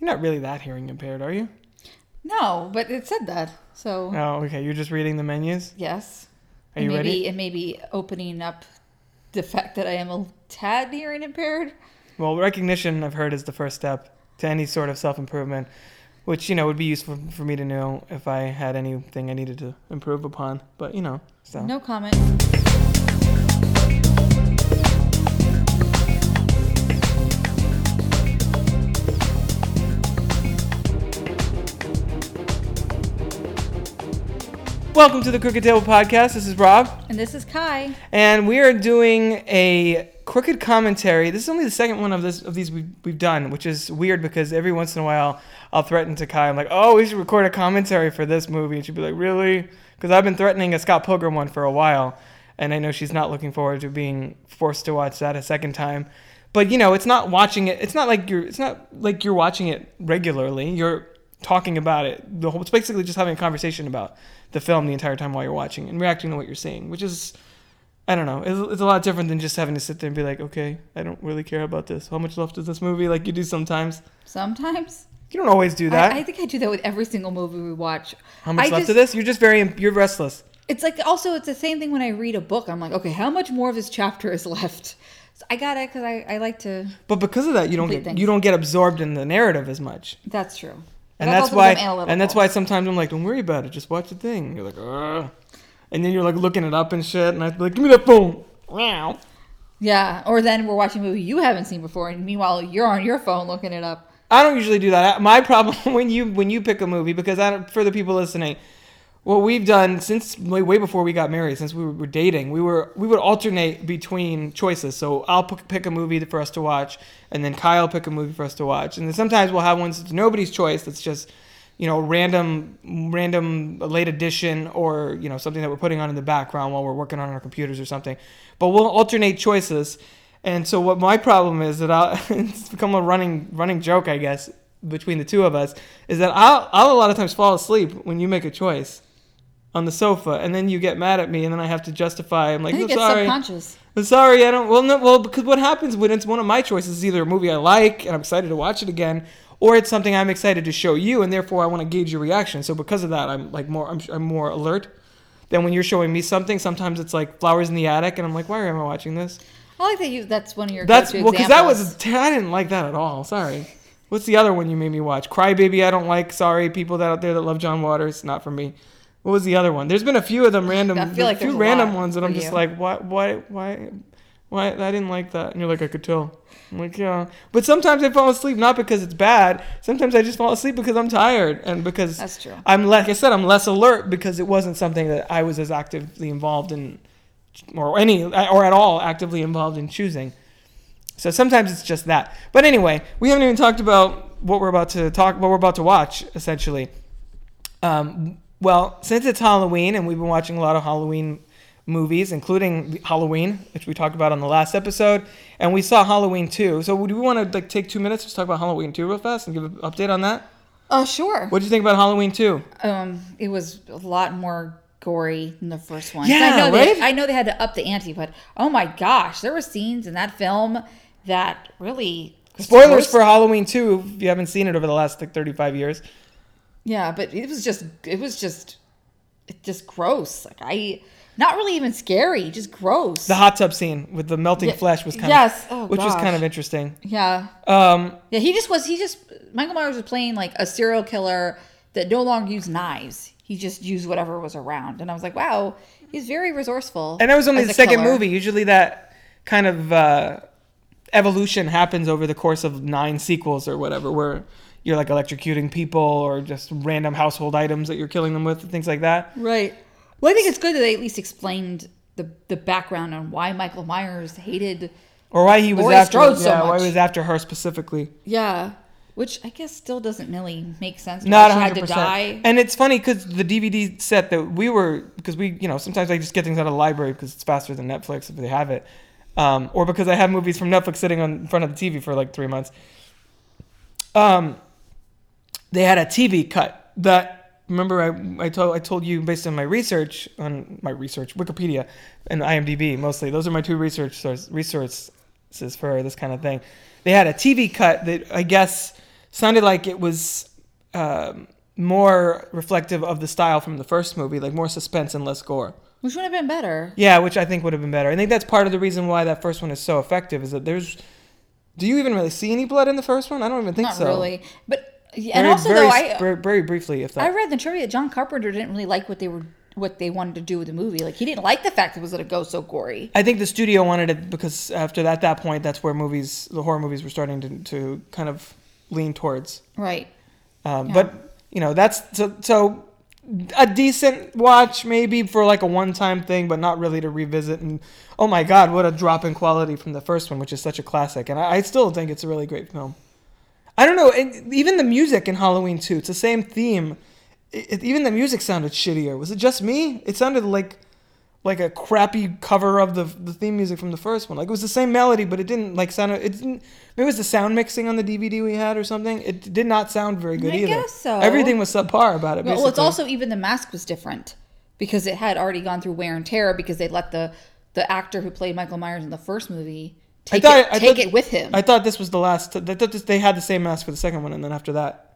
You're not really that hearing impaired, are you? No, but it said that. So Oh, okay. You're just reading the menus. yes. Are you and maybe ready? it may be opening up the fact that I am a tad hearing impaired. Well, recognition I've heard is the first step to any sort of self improvement, which you know would be useful for me to know if I had anything I needed to improve upon. But you know, so No comment. Welcome to the Crooked Table Podcast. This is Rob, And this is Kai. and we are doing a crooked commentary. This is only the second one of this of these we've, we've done, which is weird because every once in a while I'll threaten to Kai. I'm like, oh, we should record a commentary for this movie, and she'd be like, really? Because I've been threatening a Scott Pilgrim one for a while, and I know she's not looking forward to being forced to watch that a second time. But you know, it's not watching it. It's not like you're. It's not like you're watching it regularly. You're talking about it. The whole. It's basically just having a conversation about the film the entire time while you're watching and reacting to what you're seeing, which is I don't know. It's, it's a lot different than just having to sit there and be like, okay, I don't really care about this. How much left is this movie? Like you do sometimes. Sometimes. You don't always do that. I, I think I do that with every single movie we watch. how much I left just- of this? You're just very you're restless. It's like also it's the same thing when I read a book. I'm like, okay, how much more of this chapter is left? I got it because I, I like to. But because of that, you don't get things. you don't get absorbed in the narrative as much. That's true. And that's why and that's why sometimes I'm like, don't worry about it, just watch the thing. And you're like, Ugh. and then you're like looking it up and shit, and I'd be like, give me that phone. Wow. Yeah, or then we're watching a movie you haven't seen before, and meanwhile you're on your phone looking it up. I don't usually do that. My problem when you when you pick a movie because I don't, for the people listening, what we've done since way, before we got married, since we were, dating, we were we would alternate between choices. So I'll pick, pick a movie for us to watch, and then Kyle pick a movie for us to watch, and then sometimes we'll have ones that's nobody's choice. That's just you know random random late edition or you know something that we're putting on in the background while we're working on our computers or something. But we'll alternate choices. And so what my problem is that I'll, it's become a running running joke, I guess, between the two of us, is that I'll I'll a lot of times fall asleep when you make a choice on the sofa, and then you get mad at me, and then I have to justify. I'm like, I think "I'm it's sorry, subconscious. I'm sorry, I don't. Well, no, well, because what happens when it's one of my choices is either a movie I like and I'm excited to watch it again, or it's something I'm excited to show you, and therefore I want to gauge your reaction. So because of that, I'm like more I'm, I'm more alert. Than when you're showing me something, sometimes it's like flowers in the attic, and I'm like, why am I watching this? I like that you. That's one of your. That's well, because that was I didn't like that at all. Sorry. What's the other one you made me watch? Crybaby. I don't like. Sorry, people that out there that love John Waters. Not for me. What was the other one? There's been a few of them random. I feel like a few random ones that I'm just you. like, why, why, why, why? I didn't like that. And you're like, I could tell. I'm like, yeah. But sometimes I fall asleep not because it's bad. Sometimes I just fall asleep because I'm tired and because That's true. I'm like I said, I'm less alert because it wasn't something that I was as actively involved in, or any or at all actively involved in choosing. So sometimes it's just that. But anyway, we haven't even talked about what we're about to talk, what we're about to watch, essentially. Um, well, since it's Halloween and we've been watching a lot of Halloween movies, including Halloween, which we talked about on the last episode, and we saw Halloween 2. So do we want to like take two minutes to talk about Halloween 2 real fast and give an update on that? Oh sure. What do you think about Halloween 2? Um, it was a lot more gory than the first one. Yeah, I know right? They, I know they had to up the ante, but oh my gosh, there were scenes in that film that really Spoilers for Halloween 2 if you haven't seen it over the last like 35 years. Yeah, but it was just it was just it just gross. Like I not really even scary, just gross. The hot tub scene with the melting Yeah, flesh was kind yes. of Oh, which was kind of interesting. yeah. Um, Yeah, he just was he just Michael Myers was playing like a serial killer that no longer used knives. He just used whatever was around. And I was like, wow, he's very resourceful. and that was only the second killer. movie. Usually that kind of uh, evolution happens over the course of nine sequels or whatever, where you're like electrocuting people or just random household items that you're killing them with, and things like that. Right. Well, I think it's good that they at least explained the the background on why Michael Myers hated Or why he was Laurie after Strode so yeah, why he was after her specifically. Yeah. Which I guess still doesn't really make sense. Not why she 100%. had to die. And it's funny because the DVD set that we were, because we, you know, sometimes I just get things out of the library because it's faster than Netflix if they have it. Um, or because I have movies from Netflix sitting on in front of the TV for like three months. Um, they had a TV cut that, remember, I, I, told, I told you based on my research, on my research, Wikipedia and IMDb mostly. Those are my two research source, resources for this kind of thing. They had a TV cut that I guess sounded like it was um, more reflective of the style from the first movie, like more suspense and less gore. Which would have been better. Yeah, which I think would have been better. I think that's part of the reason why that first one is so effective. Is that there's. Do you even really see any blood in the first one? I don't even think Not so. really. But and Very- also very, though I very, very briefly, if that. I read the trivia John Carpenter didn't really like what they were what they wanted to do with the movie. Like he didn't like the fact it was going to go so gory. I think the studio wanted it because after that, that point, that's where movies, the horror movies, were starting to, to kind of lean towards. Right. Um, Yeah. But you know, that's so, so a decent watch maybe for like a one-time thing, but not really to revisit. And oh my God, what a drop in quality from the first one, which is such a classic. And I, I still think it's a really great film. I don't know, and even the music in Halloween 2, it's the same theme. It, even the music sounded shittier. Was it just me? It sounded like like a crappy cover of the the theme music from the first one. Like it was the same melody, but it didn't like sound. It didn't. Maybe it was the sound mixing on the DVD we had or something. It did not sound very good I either. guess so. Everything was subpar about it. Well, it's also even the mask was different because it had already gone through wear and tear because they let the the actor who played Michael Myers in the first movie take thought- it take thought- it with him. I thought this was the last. I thought this, they had the same mask for the second one, and then after that,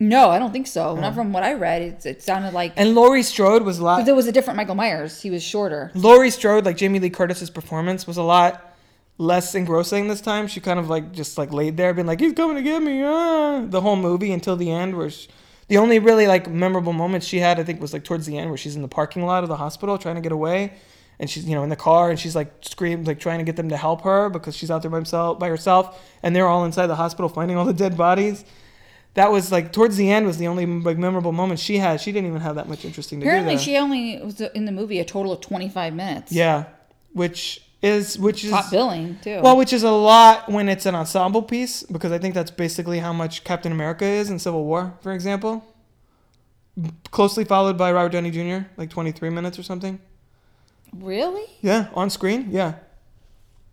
no, I don't think so. Not from what I read. It, it sounded like and Laurie Strode was a lot. there was a different Michael Myers. He was shorter. Laurie Strode, like Jamie Lee Curtis's performance, was a lot less engrossing this time. She kind of like just like laid there, being like, "He's coming to get me," ah, the whole movie until the end, where she, the only really like memorable moments she had, I think, was like towards the end, where she's in the parking lot of the hospital trying to get away, and she's you know in the car and she's like screams like trying to get them to help her because she's out there by himself by herself, and they're all inside the hospital finding all the dead bodies. That was like towards the end was the only like memorable moment she had. She didn't even have that much interesting to Apparently, do. she only was in the movie a total of twenty five minutes. Yeah, which is which is top billing too. well, which is a lot when it's an ensemble piece because I think that's basically how much Captain America is in Civil War, for example. Closely followed by Robert Downey Jr., like 23 minutes or something. Really? Yeah, on screen. Yeah,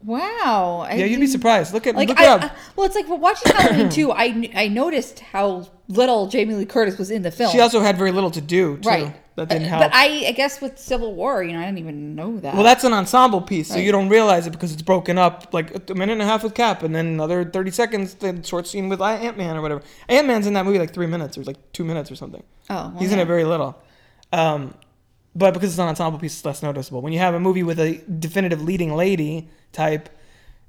Wow. I yeah, you'd be surprised. Look at Like look I, up. I- well, it's like we're watching Halloween too. I I noticed how little Jamie Lee Curtis was in the film. she also had very little to do too. right. That didn't Uh, help. But I, I guess with Civil War, you know, I didn't even know that. well, that's an ensemble piece, so Right. you don't realize it because it's broken up like a minute and a half with Cap, and then another 30 seconds, then short scene with Ant Man or whatever. Ant Man's in that movie like three minutes or like two minutes or something. oh, well, He's in yeah. it very little. Um, but because it's an ensemble piece, it's less noticeable. When you have a movie with a definitive leading lady type,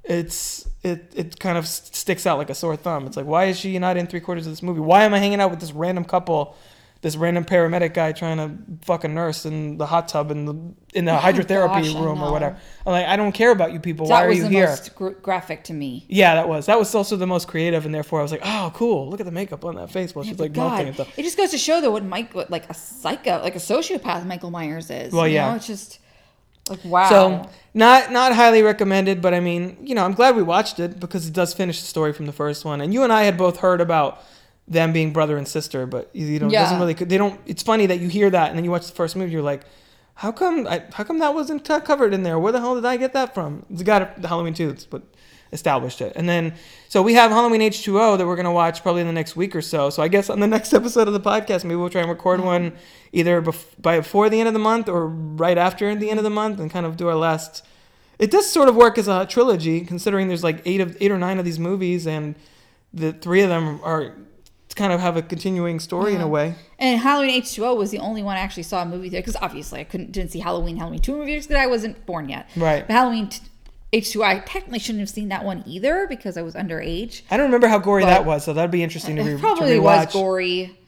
it's it it kind of sticks out like a sore thumb. It's like, why is she not in three quarters of this movie? Why am I hanging out with this random couple, this random paramedic guy trying to fuck a nurse in the hot tub in the in the oh, hydrotherapy gosh, room or whatever? I'm like, I don't care about you people. that why are you here? That was the most gr- graphic to me. Yeah, that was that was also the most creative, and therefore I was like, oh, cool. Look at the makeup on that face while she's like melting and stuff. it just goes to show though what Mike, what like a psycho, like a sociopath Michael Myers is. Well, you yeah. know? it's just like wow. So not not highly recommended, but I mean, you know, I'm glad we watched it because it does finish the story from the first one. And you and I had both heard about them being brother and sister, but you know, it doesn't Yeah. really. They don't. It's funny that you hear that and then you watch the first movie, you're like, how come? I, how come that wasn't covered in there? Where the hell did I get that from? It's got the Halloween two, that's what established it. And then so we have Halloween H two O that we're gonna watch probably in the next week or so. So I guess on the next episode of the podcast, maybe we'll try and record mm-hmm. one either bef- by before the end of the month or right after the end of the month, and kind of do our last. It does sort of work as a trilogy, considering there's like eight of eight or nine of these movies, and the three of them are kind of have a continuing story in a way. And Halloween H two O was the only one I actually saw a movie there because obviously I couldn't didn't see Halloween Halloween two movies because I wasn't born yet. Right. But Halloween H two I technically shouldn't have seen that one either because I was underage. I don't remember how gory that was, so that'd be interesting to, re- It to probably was gory,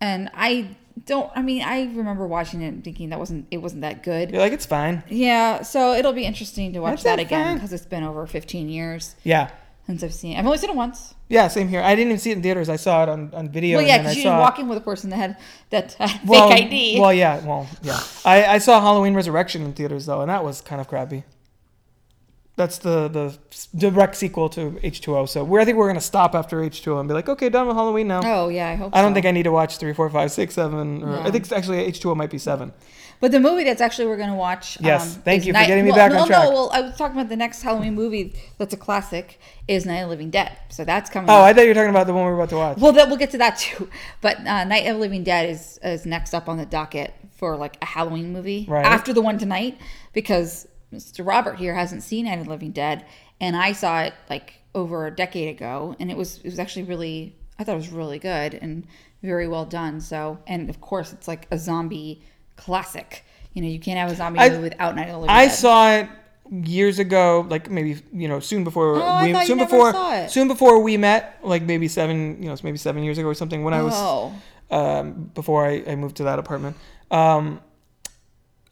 and I don't. I mean, I remember watching it and thinking that wasn't it wasn't that good. You're like, it's fine. Yeah, so it'll be interesting to watch That's that again because it's been over 15 years Yeah. Since I've seen it. I've only seen it once. Yeah, same here. I didn't even see it in theaters. I saw it on, on video. Well, yeah, because you saw didn't walk in with a person that had that had well, fake ID. Well, yeah, well, yeah. I, I saw Halloween Resurrection in theaters though, and that was kind of crappy. That's the the direct sequel to H2O. So we're I think we're gonna stop after H2O and be like, okay, done with Halloween now. oh yeah, I hope. I don't so. think I need to watch three, four, five, six, seven. Or I think actually H2O might be seven. But the movie that's actually we're going to watch. Yes, um, thank you for Night- getting me well, back no, on track. No, well, I was talking about the next Halloween movie that's a classic is Night of the Living Dead. So that's coming. Oh, up. I thought you were talking about the one we were about to watch. Well, that we'll get to that too. But uh, Night of the Living Dead is is next up on the docket for like a Halloween movie Right. after the one tonight because Mr. Robert here hasn't seen Night of the Living Dead, and I saw it like over a decade ago, and it was it was actually really I thought it was really good and very well done. So, and of course, it's like a zombie classic. You know, you can't have a zombie I- movie without Night of the Living I Dead. saw it years ago, like maybe you know soon before Oh, we soon before soon before we met, like maybe seven you know maybe seven years ago or something when I was Oh, um, before I, I moved to that apartment. Um,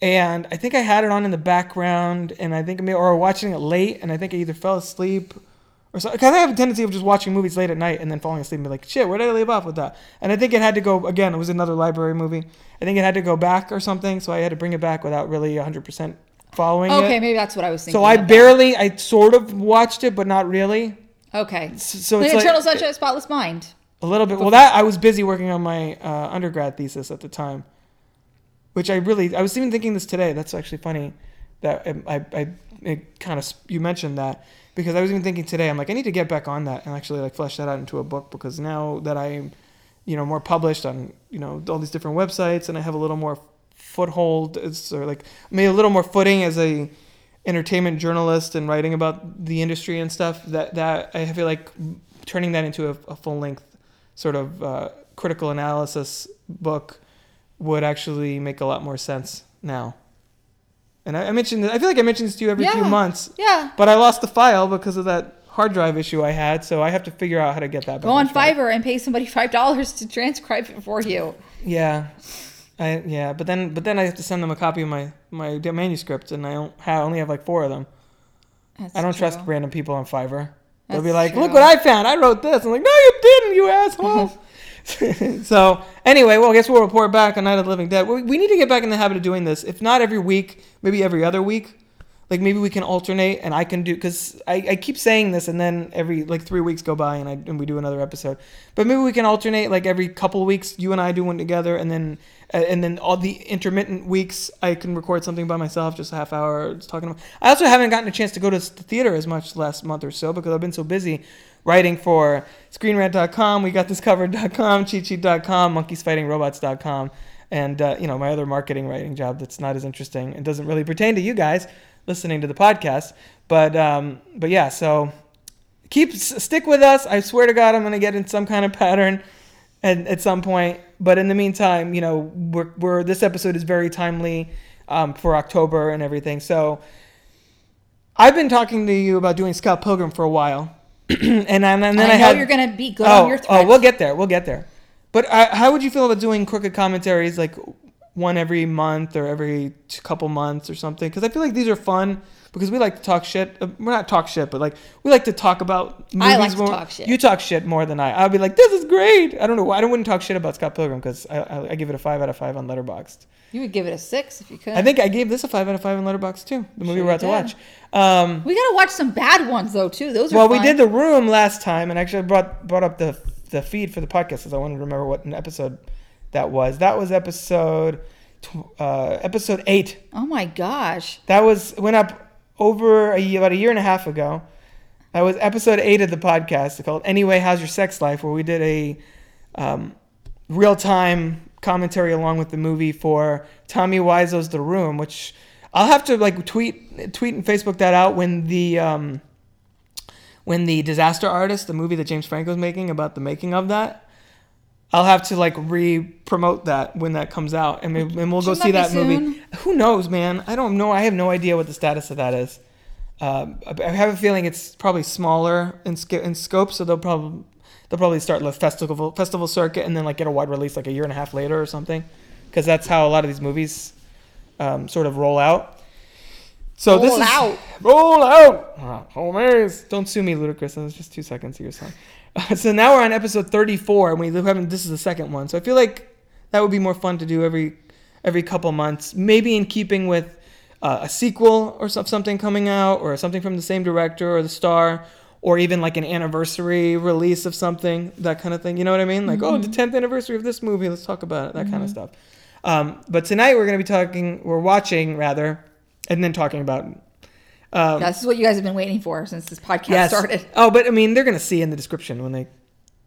and I think I had it on in the background, and I think I may, or watching it late, and I think I either fell asleep or so. Because I have a tendency of just watching movies late at night and then falling asleep and be like, shit, where did I leave off with that? And I think it had to go again. It was another library movie. I think it had to go back or something, so I had to bring it back without really 100% following okay, it. maybe that's what I was thinking. So I of. barely, I sort of watched it, but not really. Okay. So The it's like, Eternal Sunshine of Spotless Mind. a little bit. Well, that I was busy working on my uh, undergrad thesis at the time, which I really I was even thinking this today. That's actually funny that I I, I it kind of you mentioned that because I was even thinking today. I'm like I need to get back on that and actually like flesh that out into a book because now that I'm you know more published on you know all these different websites and I have a little more foothold it's, or like maybe a little more footing as a entertainment journalist and writing about the industry and stuff that that I feel like turning that into a, a full length sort of uh, critical analysis book would actually make a lot more sense now. And I, I mentioned I feel like I mentioned this to you every few months, Yeah. but I lost the file because of that hard drive issue I had, so I have to figure out how to get that back. Go on. Fiverr and pay somebody five dollars to transcribe it for you. Yeah. I, yeah, but then but then I have to send them a copy of my my manuscript, and I don't I only have like four of them. That's I don't trust random people on Fiverr. They'll be like, "Look what I found! I wrote this." I'm like, "No, you didn't, you asshole." so anyway, well, I guess we'll report back on Night of the Living Dead. We, we need to get back in the habit of doing this. If not every week, maybe every other week. Like maybe we can alternate, and I can do because I, I keep saying this, and then every like three weeks go by, and I and we do another episode. But maybe we can alternate, like every couple weeks, you and I do one together, and then uh, and then all the intermittent weeks, I can record something by myself, just a half hour, talking. About. I also haven't gotten a chance to go to the theater as much last month or so because I've been so busy writing for ScreenRant.com, we got this covered.com, CheatSheet.com, MonkeysFightingRobots.com, and uh, you know my other marketing writing job that's not as interesting and doesn't really pertain to you guys listening to the podcast. But um, but yeah, so keep stick with us. I swear to God, I'm gonna get in some kind of pattern at, at some point. But in the meantime, you know, we're, we're this episode is very timely um, for October and everything. So I've been talking to you about doing Scott Pilgrim for a while, and, and, and then I, I know had you're gonna be good oh, on your oh, we'll get there. We'll get there. But uh, how would you feel about doing crooked commentaries like one every month or every couple months or something? Because I feel like these are fun because we like to talk shit. Uh, We're not talk shit, but like we like to talk about movies I like to more. talk shit. You talk shit more than I. I'll be like, this is great. I don't know why I wouldn't talk shit about Scott Pilgrim because I, I, I give it a five out of five on Letterboxd. You would give it a six if you could. I think I gave this a five out of five on Letterboxd too. The movie Sure we're about to watch. Um, we gotta watch some bad ones though too. Those are well, we did the room last time, and actually brought brought up the the feed for the podcast because I wanted to remember what an episode that was. That was episode uh, episode eight. Oh my gosh. That was went up over a, about a year and a half ago. That was episode eight of the podcast called "Anyway, How's Your Sex Life," where we did a um, real time commentary along with the movie for Tommy Wiseau's The Room, which I'll have to like tweet tweet and Facebook that out when the um, when the Disaster Artist, the movie that James Franco's making about the making of that. I'll have to like re-promote that when that comes out, and, maybe, and we'll go Shouldn't see that that movie. Who knows, man? I don't know. I have no idea what the status of that is. Um, I have a feeling it's probably smaller in, sc- in scope, so they'll probably they'll probably start the festival festival circuit and then like get a wide release like a year and a half later or something, because that's how a lot of these movies um, sort of roll out. So this Roll is out. roll out, uh, homies. Don't sue me, Ludacris. That was just two seconds of your song. so now we're on episode 34, and we haven't. This is the second one, so I feel like that would be more fun to do every every couple months, maybe in keeping with uh, a sequel or something coming out, or something from the same director or the star, or even like an anniversary release of something, that kind of thing. You know what I mean? Like, oh, the 10th anniversary of this movie. Let's talk about it. That kind of stuff. Um, but tonight we're going to be talking. We're watching rather, and then talking about. Um, Yeah, this is what you guys have been waiting for since this podcast Yes. started. Oh, but I mean, they're gonna see in the description when they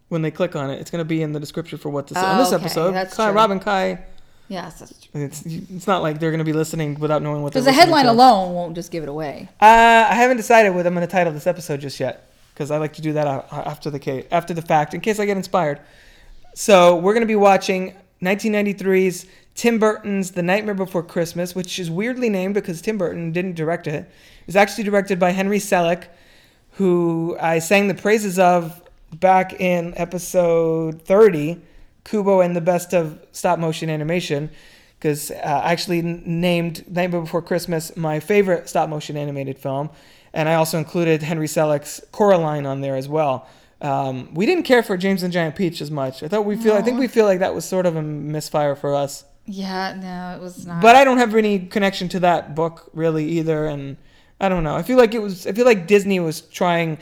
when they click on it. It's gonna be in the description for what to see on Oh, this okay, episode. that's Kai, true. Rob and Kai. Yes, that's true. It's it's not like they're gonna be listening without knowing what. Because the headline to. alone won't just give it away. Uh, I haven't decided what I'm gonna title this episode just yet. because I like to do that after the ca- after the fact in case I get inspired. So we're gonna be watching 1993's Tim Burton's The Nightmare Before Christmas, which is weirdly named because Tim Burton didn't direct it. It was actually directed by Henry Selick, who I sang the praises of back in episode 30, Kubo and the Best of Stop Motion Animation, because uh, I actually named Nightmare Before Christmas my favorite stop motion animated film, and I also included Henry Selick's Coraline on there as well. Um, we didn't care for James and Giant Peach as much. I thought we feel. I think we feel like that was sort of a misfire for us. Yeah, no, it was not. But I don't have any connection to that book really either, and I don't know. I feel like it was. I feel like Disney was trying.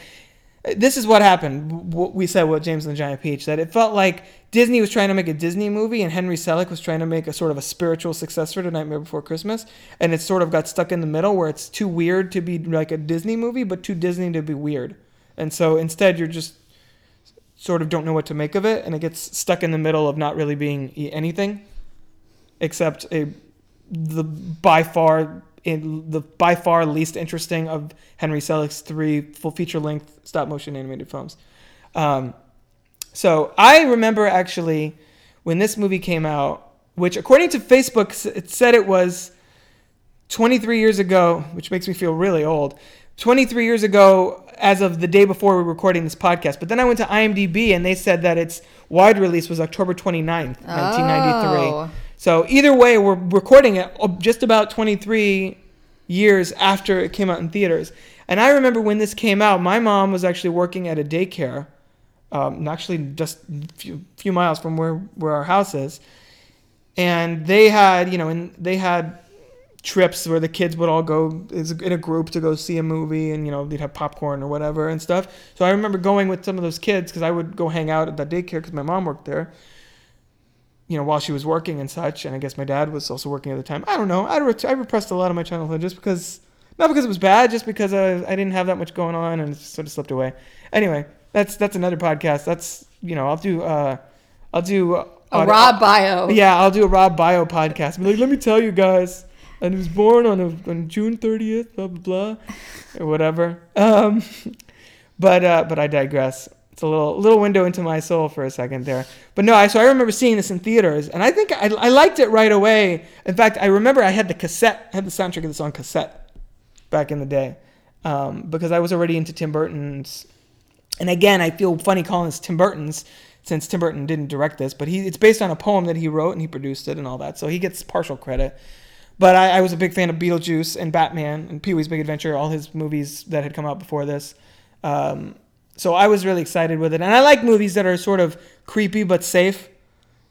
This is what happened. What we said with James and the Giant Peach that it felt like Disney was trying to make a Disney movie, and Henry Selick was trying to make a sort of a spiritual successor to Nightmare Before Christmas, and it sort of got stuck in the middle where it's too weird to be like a Disney movie, but too Disney to be weird, and so instead you're just sort of don't know what to make of it, and it gets stuck in the middle of not really being anything except a the by far in the by far least interesting of Henry Selick's three full feature length stop motion animated films. Um, so I remember actually when this movie came out, which according to Facebook it said it was 23 years ago, which makes me feel really old. 23 years ago, as of the day before we were recording this podcast. But then I went to IMDb and they said that its wide release was October 29th, 1993. Oh. So either way, we're recording it just about 23 years after it came out in theaters. And I remember when this came out, my mom was actually working at a daycare, um, actually just a few, few miles from where, where our house is. And they had, you know, and they had trips where the kids would all go in a group to go see a movie and, you know, they'd have popcorn or whatever and stuff. So I remember going with some of those kids because I would go hang out at that daycare because my mom worked there you know, while she was working and such, and I guess my dad was also working at the time. I don't know. I, re- I repressed a lot of my childhood just because, not because it was bad, just because I, I didn't have that much going on and it sort of slipped away. Anyway, that's that's another podcast. That's you know, I'll do uh, I'll do uh, a audio- Rob bio. Yeah, I'll do a Rob Bio podcast. Be like, let me tell you guys, and he was born on a, on June thirtieth, blah blah blah, or whatever. Um, but uh, but I digress. It's a little little window into my soul for a second there. But no, I so I remember seeing this in theaters, and I think I, I liked it right away. In fact, I remember I had the cassette, I had the soundtrack of this on cassette back in the day, um, because I was already into Tim Burton's. And again, I feel funny calling this Tim Burton's since Tim Burton didn't direct this, but he it's based on a poem that he wrote and he produced it and all that, so he gets partial credit. But I, I was a big fan of Beetlejuice and Batman and Pee Wee's Big Adventure, all his movies that had come out before this. Um, so I was really excited with it, and I like movies that are sort of creepy but safe.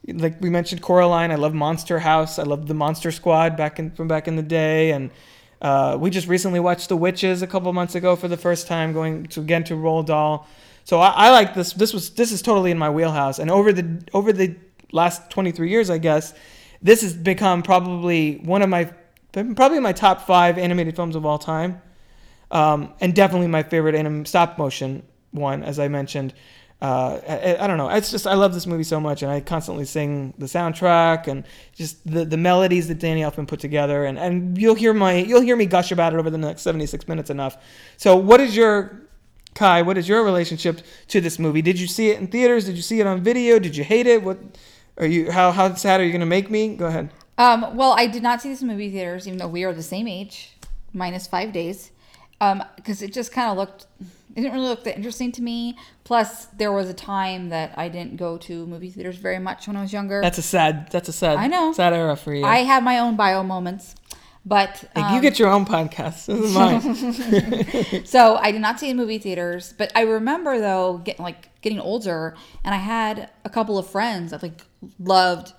Like we mentioned, Coraline. I love Monster House. I love the Monster Squad back in from back in the day, and uh, we just recently watched The Witches a couple months ago for the first time, going to again to Roald Dahl. So I, I like this. This was this is totally in my wheelhouse, and over the over the last 23 years, I guess, this has become probably one of my probably my top five animated films of all time um, and definitely my favorite anim- stop motion one, as I mentioned. Uh, I, I don't know. It's just I love this movie so much, and I constantly sing the soundtrack and just the, the melodies that Danny Elfman put together, and, and you'll hear my you'll hear me gush about it over the next seventy six minutes enough. So, what is your Kai? What is your relationship to this movie? Did you see it in theaters? Did you see it on video? Did you hate it? What are you? How how sad are you going to make me? Go ahead. Um, well, I did not see this in movie theaters, even though we are the same age, minus five days, because it just kind of looked. It didn't really look that interesting to me. Plus, there was a time that I didn't go to movie theaters very much when I was younger. That's a sad. That's a sad. I know. Sad era for you. I had my own bio moments, but Like, um, you get your own podcast. This is mine. so I did not see in movie theaters, but I remember though getting like getting older, and I had a couple of friends that like loved.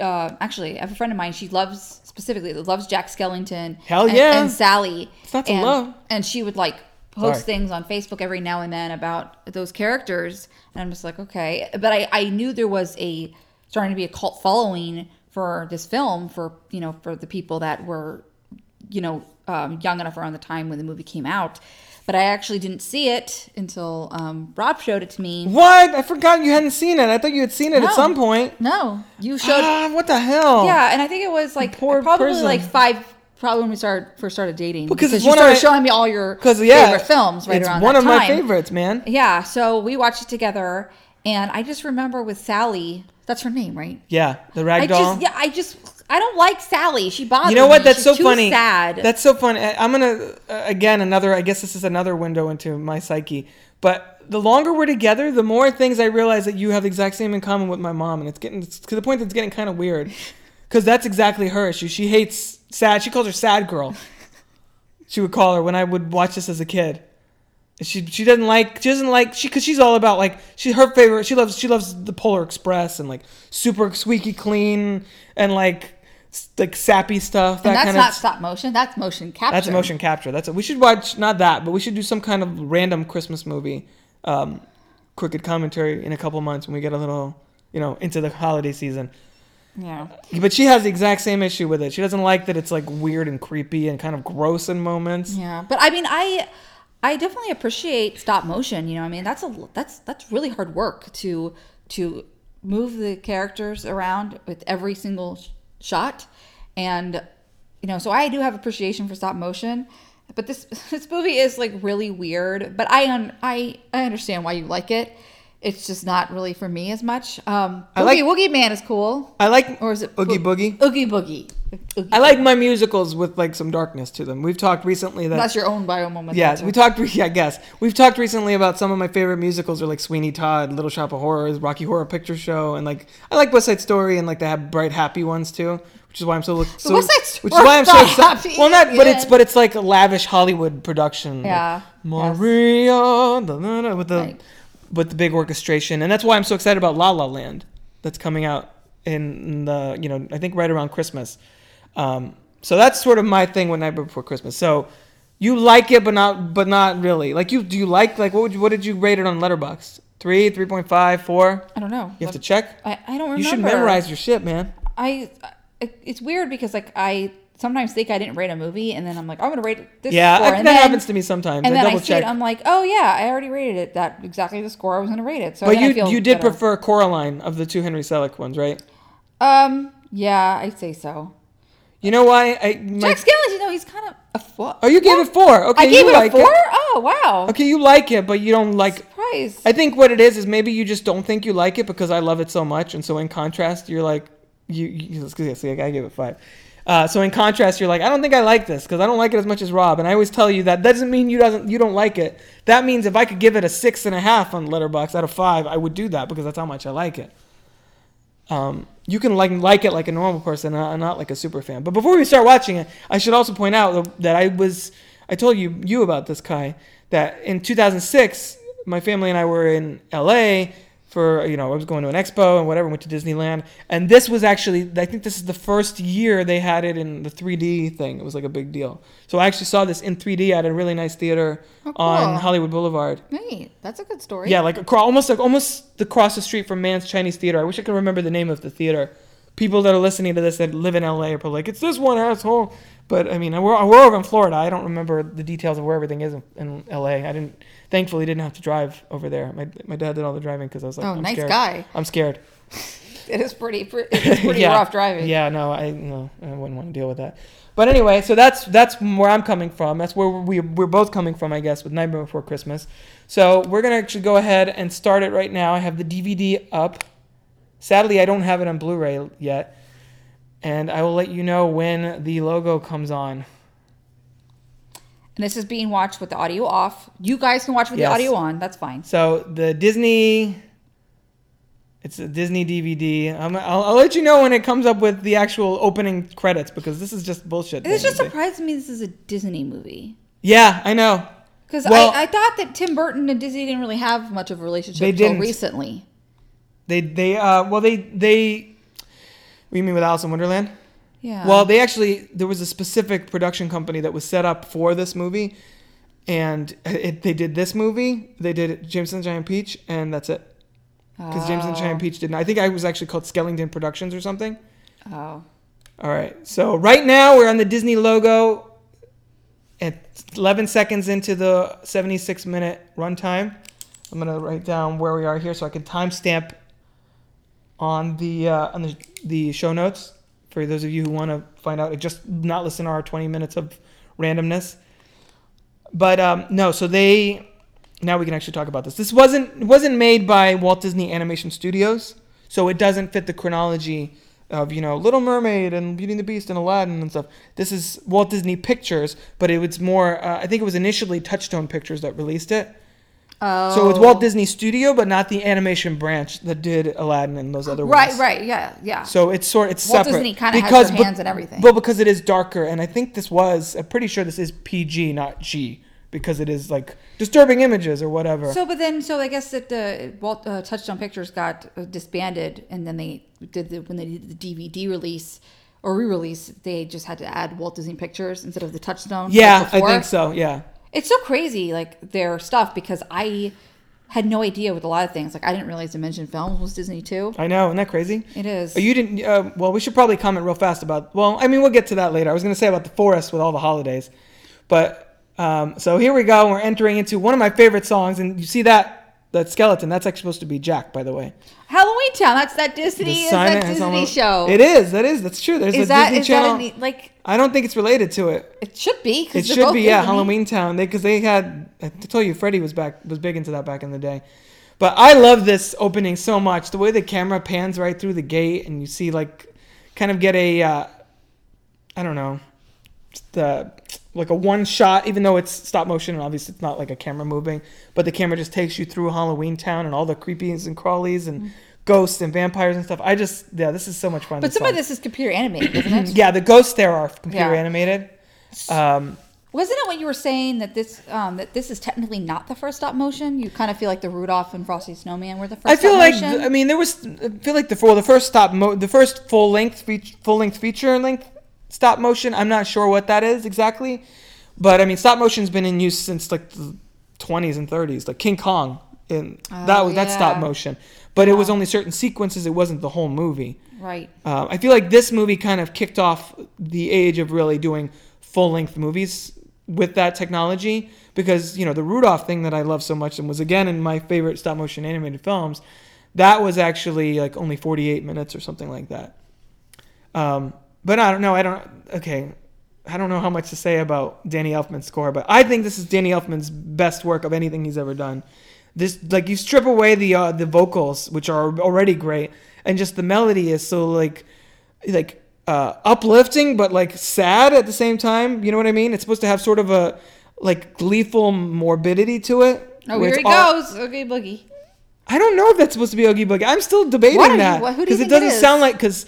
Uh, actually, I have a friend of mine. She loves specifically loves Jack Skellington. Hell and- yeah. And Sally. It's not to and, love. And she would like post Sorry. things on Facebook every now and then about those characters, and I'm just like, okay. But I I knew there was a starting to be a cult following for this film for you know for the people that were you know, um, young enough around the time when the movie came out. But I actually didn't see it until um, Rob showed it to me. what? I forgot you hadn't seen it. I thought you had seen it No. at some point. No, you showed. Ah, what the hell? yeah, and I think it was like poor probably person. like five probably when we started first started dating Because it's you started my- showing me all your yeah, favorite films right it's around one that of my favorites, man. Yeah, so we watched it together, and I just remember with Sally. That's her name, right? Yeah, the I rag doll. just yeah, I just I don't like Sally. She bothers me You know what? me. That's She's so funny. Sad. That's so funny. I'm gonna uh, again another. I guess this is another window into my psyche. But the longer we're together, the more things I realize that you have the exact same in common with my mom, and it's getting it's to the point that it's getting kind of weird. Because that's exactly her issue. She hates sad. She calls her sad girl. She would call her when I would watch this as a kid. She she doesn't like she doesn't like she because she's all about like she her favorite she loves she loves the Polar Express and like super squeaky clean and like like sappy stuff that and that's kind not of stop motion. That's motion capture. that's motion capture that's it we should watch not that but we should do some kind of random Christmas movie um, crooked commentary in a couple months when we get a little you know into the holiday season Yeah. but she has the exact same issue with it she doesn't like that it's like weird and creepy and kind of gross in moments Yeah, but I mean, I I definitely appreciate stop motion. You know, I mean, that's a that's that's really hard work to to move the characters around with every single sh- shot, and you know, so I do have appreciation for stop motion. But this this movie is like really weird. But I un, I I understand why you like it. It's just not really for me as much. Um, I like- Boogie Woogie Man is cool, I like or is it Oogie Bo- Boogie Oogie Boogie. Oogie I like my musicals with like some darkness to them we've talked recently that That's your own bio moment. Yes, there, we talked. Yeah, I guess we've talked recently about some of my favorite musicals are like Sweeney Todd, Little Shop of Horrors, Rocky Horror Picture Show, and like I like West Side Story and like they have bright, happy ones too, which is why I'm so. so West Side which is why I'm so excited. Well, not, but it's but it's like a lavish Hollywood production. like, Yeah, yes. Maria, da, da, da, with the Right. With the big orchestration, and that's why I'm so excited about La La Land that's coming out in the you know I think right around Christmas. Um, so that's sort of my thing with Nightmare Before Christmas. So you like it, but not but not really. Like you do you like like what would you, what did you rate it on Letterboxd? Three, three point five, four. I don't know. You have to check. I, I don't remember. You should memorize your shit, man. I it- it's weird because like I sometimes think I didn't rate a movie and then I'm like I'm gonna rate this Yeah, score I- and that then, happens to me sometimes. and I then I double see check. it I'm like oh yeah I already rated it that exactly the score I was gonna rate it so but you you did better. prefer Coraline of the two Henry Selick ones, right? um yeah I'd say so You know why? I my, Jack Skellington you know he's kind of a four oh, you gave it four. Okay, I gave you it like a four oh wow Okay, you like it, but you don't like. surprise I think what it is is maybe you just don't think you like it because I love it so much, and so in contrast, you're like, you. you see, I gave it five. Uh, so in contrast, you're like, I don't think I like this because I don't like it as much as Rob, and I always tell you that doesn't mean you doesn't you don't like it. That means if I could give it a six and a half on Letterboxd out of five, I would do that because that's how much I like it. Um, you can like like it like a normal person, not, not like a super fan. But before we start watching it, I should also point out that I was I told you you about this Kai that in 2006 my family and I were in LA for you know I was going to an expo and whatever went to Disneyland and this was actually I think this is the first year they had it in the 3D thing. It was like a big deal. So I actually saw this in 3D at a really nice theater Oh, cool. on Hollywood Boulevard. Hey, that's a good story. Yeah, like across, almost like almost across the street from Mann's Chinese Theater. I wish I could remember the name of the theater. People that are listening to this that live in LA are probably like, "It's this one asshole." But I mean, we're, we're over in Florida. I don't remember the details of where everything is in, in LA. I didn't, thankfully, didn't have to drive over there. My, my dad did all the driving because I was like, Oh, I'm nice scared. guy. I'm scared. It is pretty. pre- It's pretty Yeah. rough driving. Yeah, no, I no, I wouldn't want to deal with that. But anyway, so that's that's where I'm coming from. That's where we we're both coming from, I guess, with Nightmare Before Christmas. So we're gonna actually go ahead and start it right now. I have the DVD up. Sadly, I don't have it on Blu-ray yet, and I will let you know when the logo comes on. And this is being watched with the audio off. You guys can watch with Yes. the audio on. That's fine. So the Disney, it's a Disney DVD. I'm, I'll, I'll let you know when it comes up with the actual opening credits because this is just bullshit. It's just surprised me this is a Disney movie. Yeah, I know. Because Well- I, I thought that Tim Burton and Disney didn't really have much of a relationship They until didn't. recently. They they uh well they they. What do you mean with Alice in Wonderland? Yeah. Well, they actually there was a specific production company that was set up for this movie, and it, they did this movie. They did James and the Giant Peach, and that's it. Because James and the Giant Oh. Peach didn't. I think I was actually called Skellington Productions or something. Oh. All right. So right now we're on the Disney logo. At 11 seconds into the 76 minute runtime, I'm gonna write down where we are here so I can timestamp on the uh, on the, the show notes For those of you who want to find out, just not listen to our 20 minutes of randomness. But um, no, so they now we can actually talk about this. This wasn't wasn't made by Walt Disney Animation Studios, so it doesn't fit the chronology of you know Little Mermaid and Beauty and the Beast and Aladdin and stuff. This is Walt Disney Pictures, but it was more. Uh, I think it was initially Touchstone Pictures that released it. Oh. So it's Walt Disney Studio, but not the animation branch that did Aladdin and those other Right, ones. right, right, yeah, yeah. So it's sort it's Walt separate Disney kinda has because their but- hands in everything. Well, because it is darker, and I think this was. I'm pretty sure this is PG, not G, because it is like disturbing images or whatever. So, but then, so I guess that the Walt uh, Touchstone Pictures got uh, disbanded, and then they did the when they did the DVD release or re-release, they just had to add Walt Disney Pictures instead of the Touchstone. like yeah, I think so. Yeah. It's so crazy, like their stuff, because I had no idea with a lot of things. Like I didn't realize Dimension Films was Disney too. I know, isn't that crazy? It is. Oh, you didn't. Uh, well, we should probably comment real fast about. Well, I mean, we'll get to that later. I was going to say about the forest with all the holidays, but um, so here we go. We're entering into one of my favorite songs, and you see that that skeleton. That's actually supposed to be Jack, by the way. Halloween Town. That's that Disney. The Is that Disney almost- show? It is. That is. That's true. There's Is a that Disney is Channel. that a, like I don't think it's related to it. it should be? 'cause It should be yeah, Disney. Halloween Town. They because they had I told you Freddie was back was big into that back in the day. But I love this opening so much. The way the camera pans right through the gate and you see like kind of get a uh, I don't know the like a one shot even though it's stop motion and obviously it's not like a camera moving but the camera just takes you through halloween town and all the creepies and crawlies and ghosts and vampires and stuff i just yeah this is so much fun But some of this is computer animated, isn't it? yeah the ghosts there are computer Yeah. animated um Wasn't it what you were saying that this um, that this is technically not the first stop motion? You kind of feel like the Rudolph and Frosty Snowman were the first. I feel like? I mean there was I feel like the for the first stop mo- the first full length feature, full length feature length stop motion. I'm not sure what that is exactly, but I mean stop motion's been in use since like the 20s and 30s, like King Kong, and that Oh, was that's stop motion. But it was only certain sequences. It wasn't the whole movie. right. Um, I feel like this movie kind of kicked off the age of really doing full length movies with that technology because you know the Rudolph thing that I love so much and was again in my favorite stop motion animated films. That was actually like only 48 minutes or something like that. Um, but I don't know. I don't. Okay, I don't know how much to say about Danny Elfman's score, but I think this is Danny Elfman's best work of anything he's ever done. This like you strip away the uh, the vocals, which are already great, and just the melody is so like like uh, uplifting but like sad at the same time. You know what I mean? It's supposed to have sort of a like gleeful morbidity to it. Oh, here he all- goes. Okay, boogie. I don't know if that's supposed to be Oogie Boogie. I'm still debating What that because do it doesn't sound like because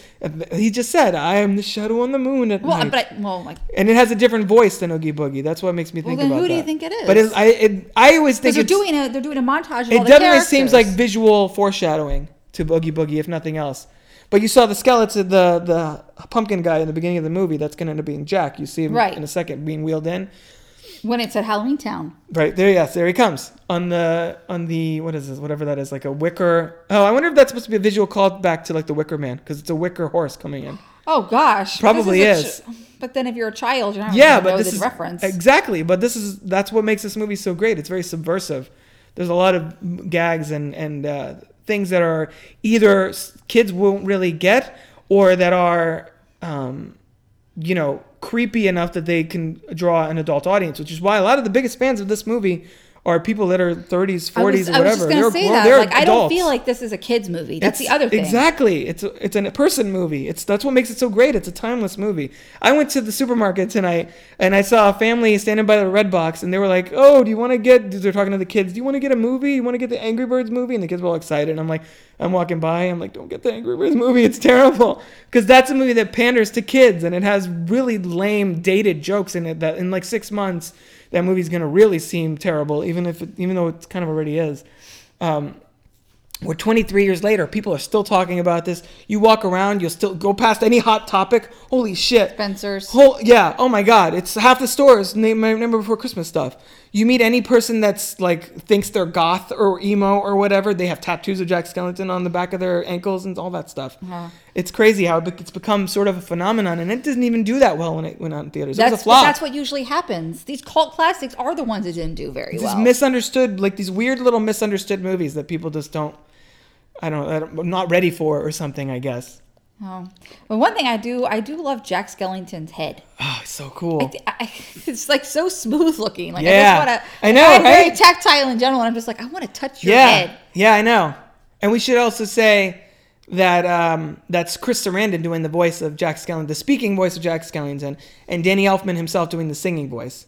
he just said I am the shadow on the moon at Well, night, but I, well, like and it has a different voice than Oogie Boogie. That's what makes me think. Well, think then about who do you think it is? But it, I it, I always think they're doing a they're doing a montage. It definitely seems like visual foreshadowing to Boogie Boogie, if nothing else. But you saw the skeleton, the the pumpkin guy in the beginning of the movie. That's going to end up being Jack. You see him Right. in a second being wheeled in. When it's at Halloween Town. Right there, yes, there he comes on the on the what is this? Whatever that is, like a wicker. Oh, I wonder if that's supposed to be a visual callback to like the Wicker Man because it's a wicker horse coming in. Oh gosh, Probably is. a ch- but then if you're a child, you're not yeah, but know this the is reference. exactly. But this is that's what makes this movie so great. It's very subversive. There's a lot of gags and and uh, things that are either kids won't really get or that are um, you know creepy enough that they can draw an adult audience. Which is why a lot of the biggest fans of this movie are people that are 30s, 40s, I was, or I was whatever. they're, say well, that. they're Like I don't feel like this is a kids movie. That's It's- the other thing. Exactly. It's a, it's a person movie. It's that's what makes it so great. It's a timeless movie. I went to the supermarket tonight and I saw a family standing by the red box and they were like, "Oh, do you want to get?" They're talking to the kids. Do you want to get a movie? You want to get the Angry Birds movie? And the kids were all excited. And I'm like, I'm walking by. I'm like, don't get the Angry Birds movie. It's terrible because that's a movie that panders to kids and it has really lame, dated jokes in it that in like six months that movie's gonna really seem terrible, even if it, even though it kind of already is. Um, we're 23 years later. People are still talking about this. You walk around, you'll still go past any hot topic. Holy shit. Spencer's. Whole, yeah. Oh my God. It's half the stores. Name my number before Christmas stuff. You meet any person that's like thinks they're goth or emo or whatever. They have tattoos of Jack Skellington on the back of their ankles and all that stuff. Uh-huh. It's crazy how it's become sort of a phenomenon, and it doesn't even do that well when it went out in theaters. it That's was a flop. that's what usually happens. These cult classics are the ones that didn't do very These well. misunderstood, like these weird little misunderstood movies that people just don't. I don't. know, I'm not ready for or something. I guess. Oh, but one thing I do, I do love Jack Skellington's head. Oh, it's so cool. I, it's like so smooth looking. Like Yeah. I just want to. I know, I'm very tactile in general, and I'm just like, I want to touch your yeah, head. yeah, I know. And we should also say that um, that's Chris Sarandon doing the voice of Jack Skellington, the speaking voice of Jack Skellington, and Danny Elfman himself doing the singing voice.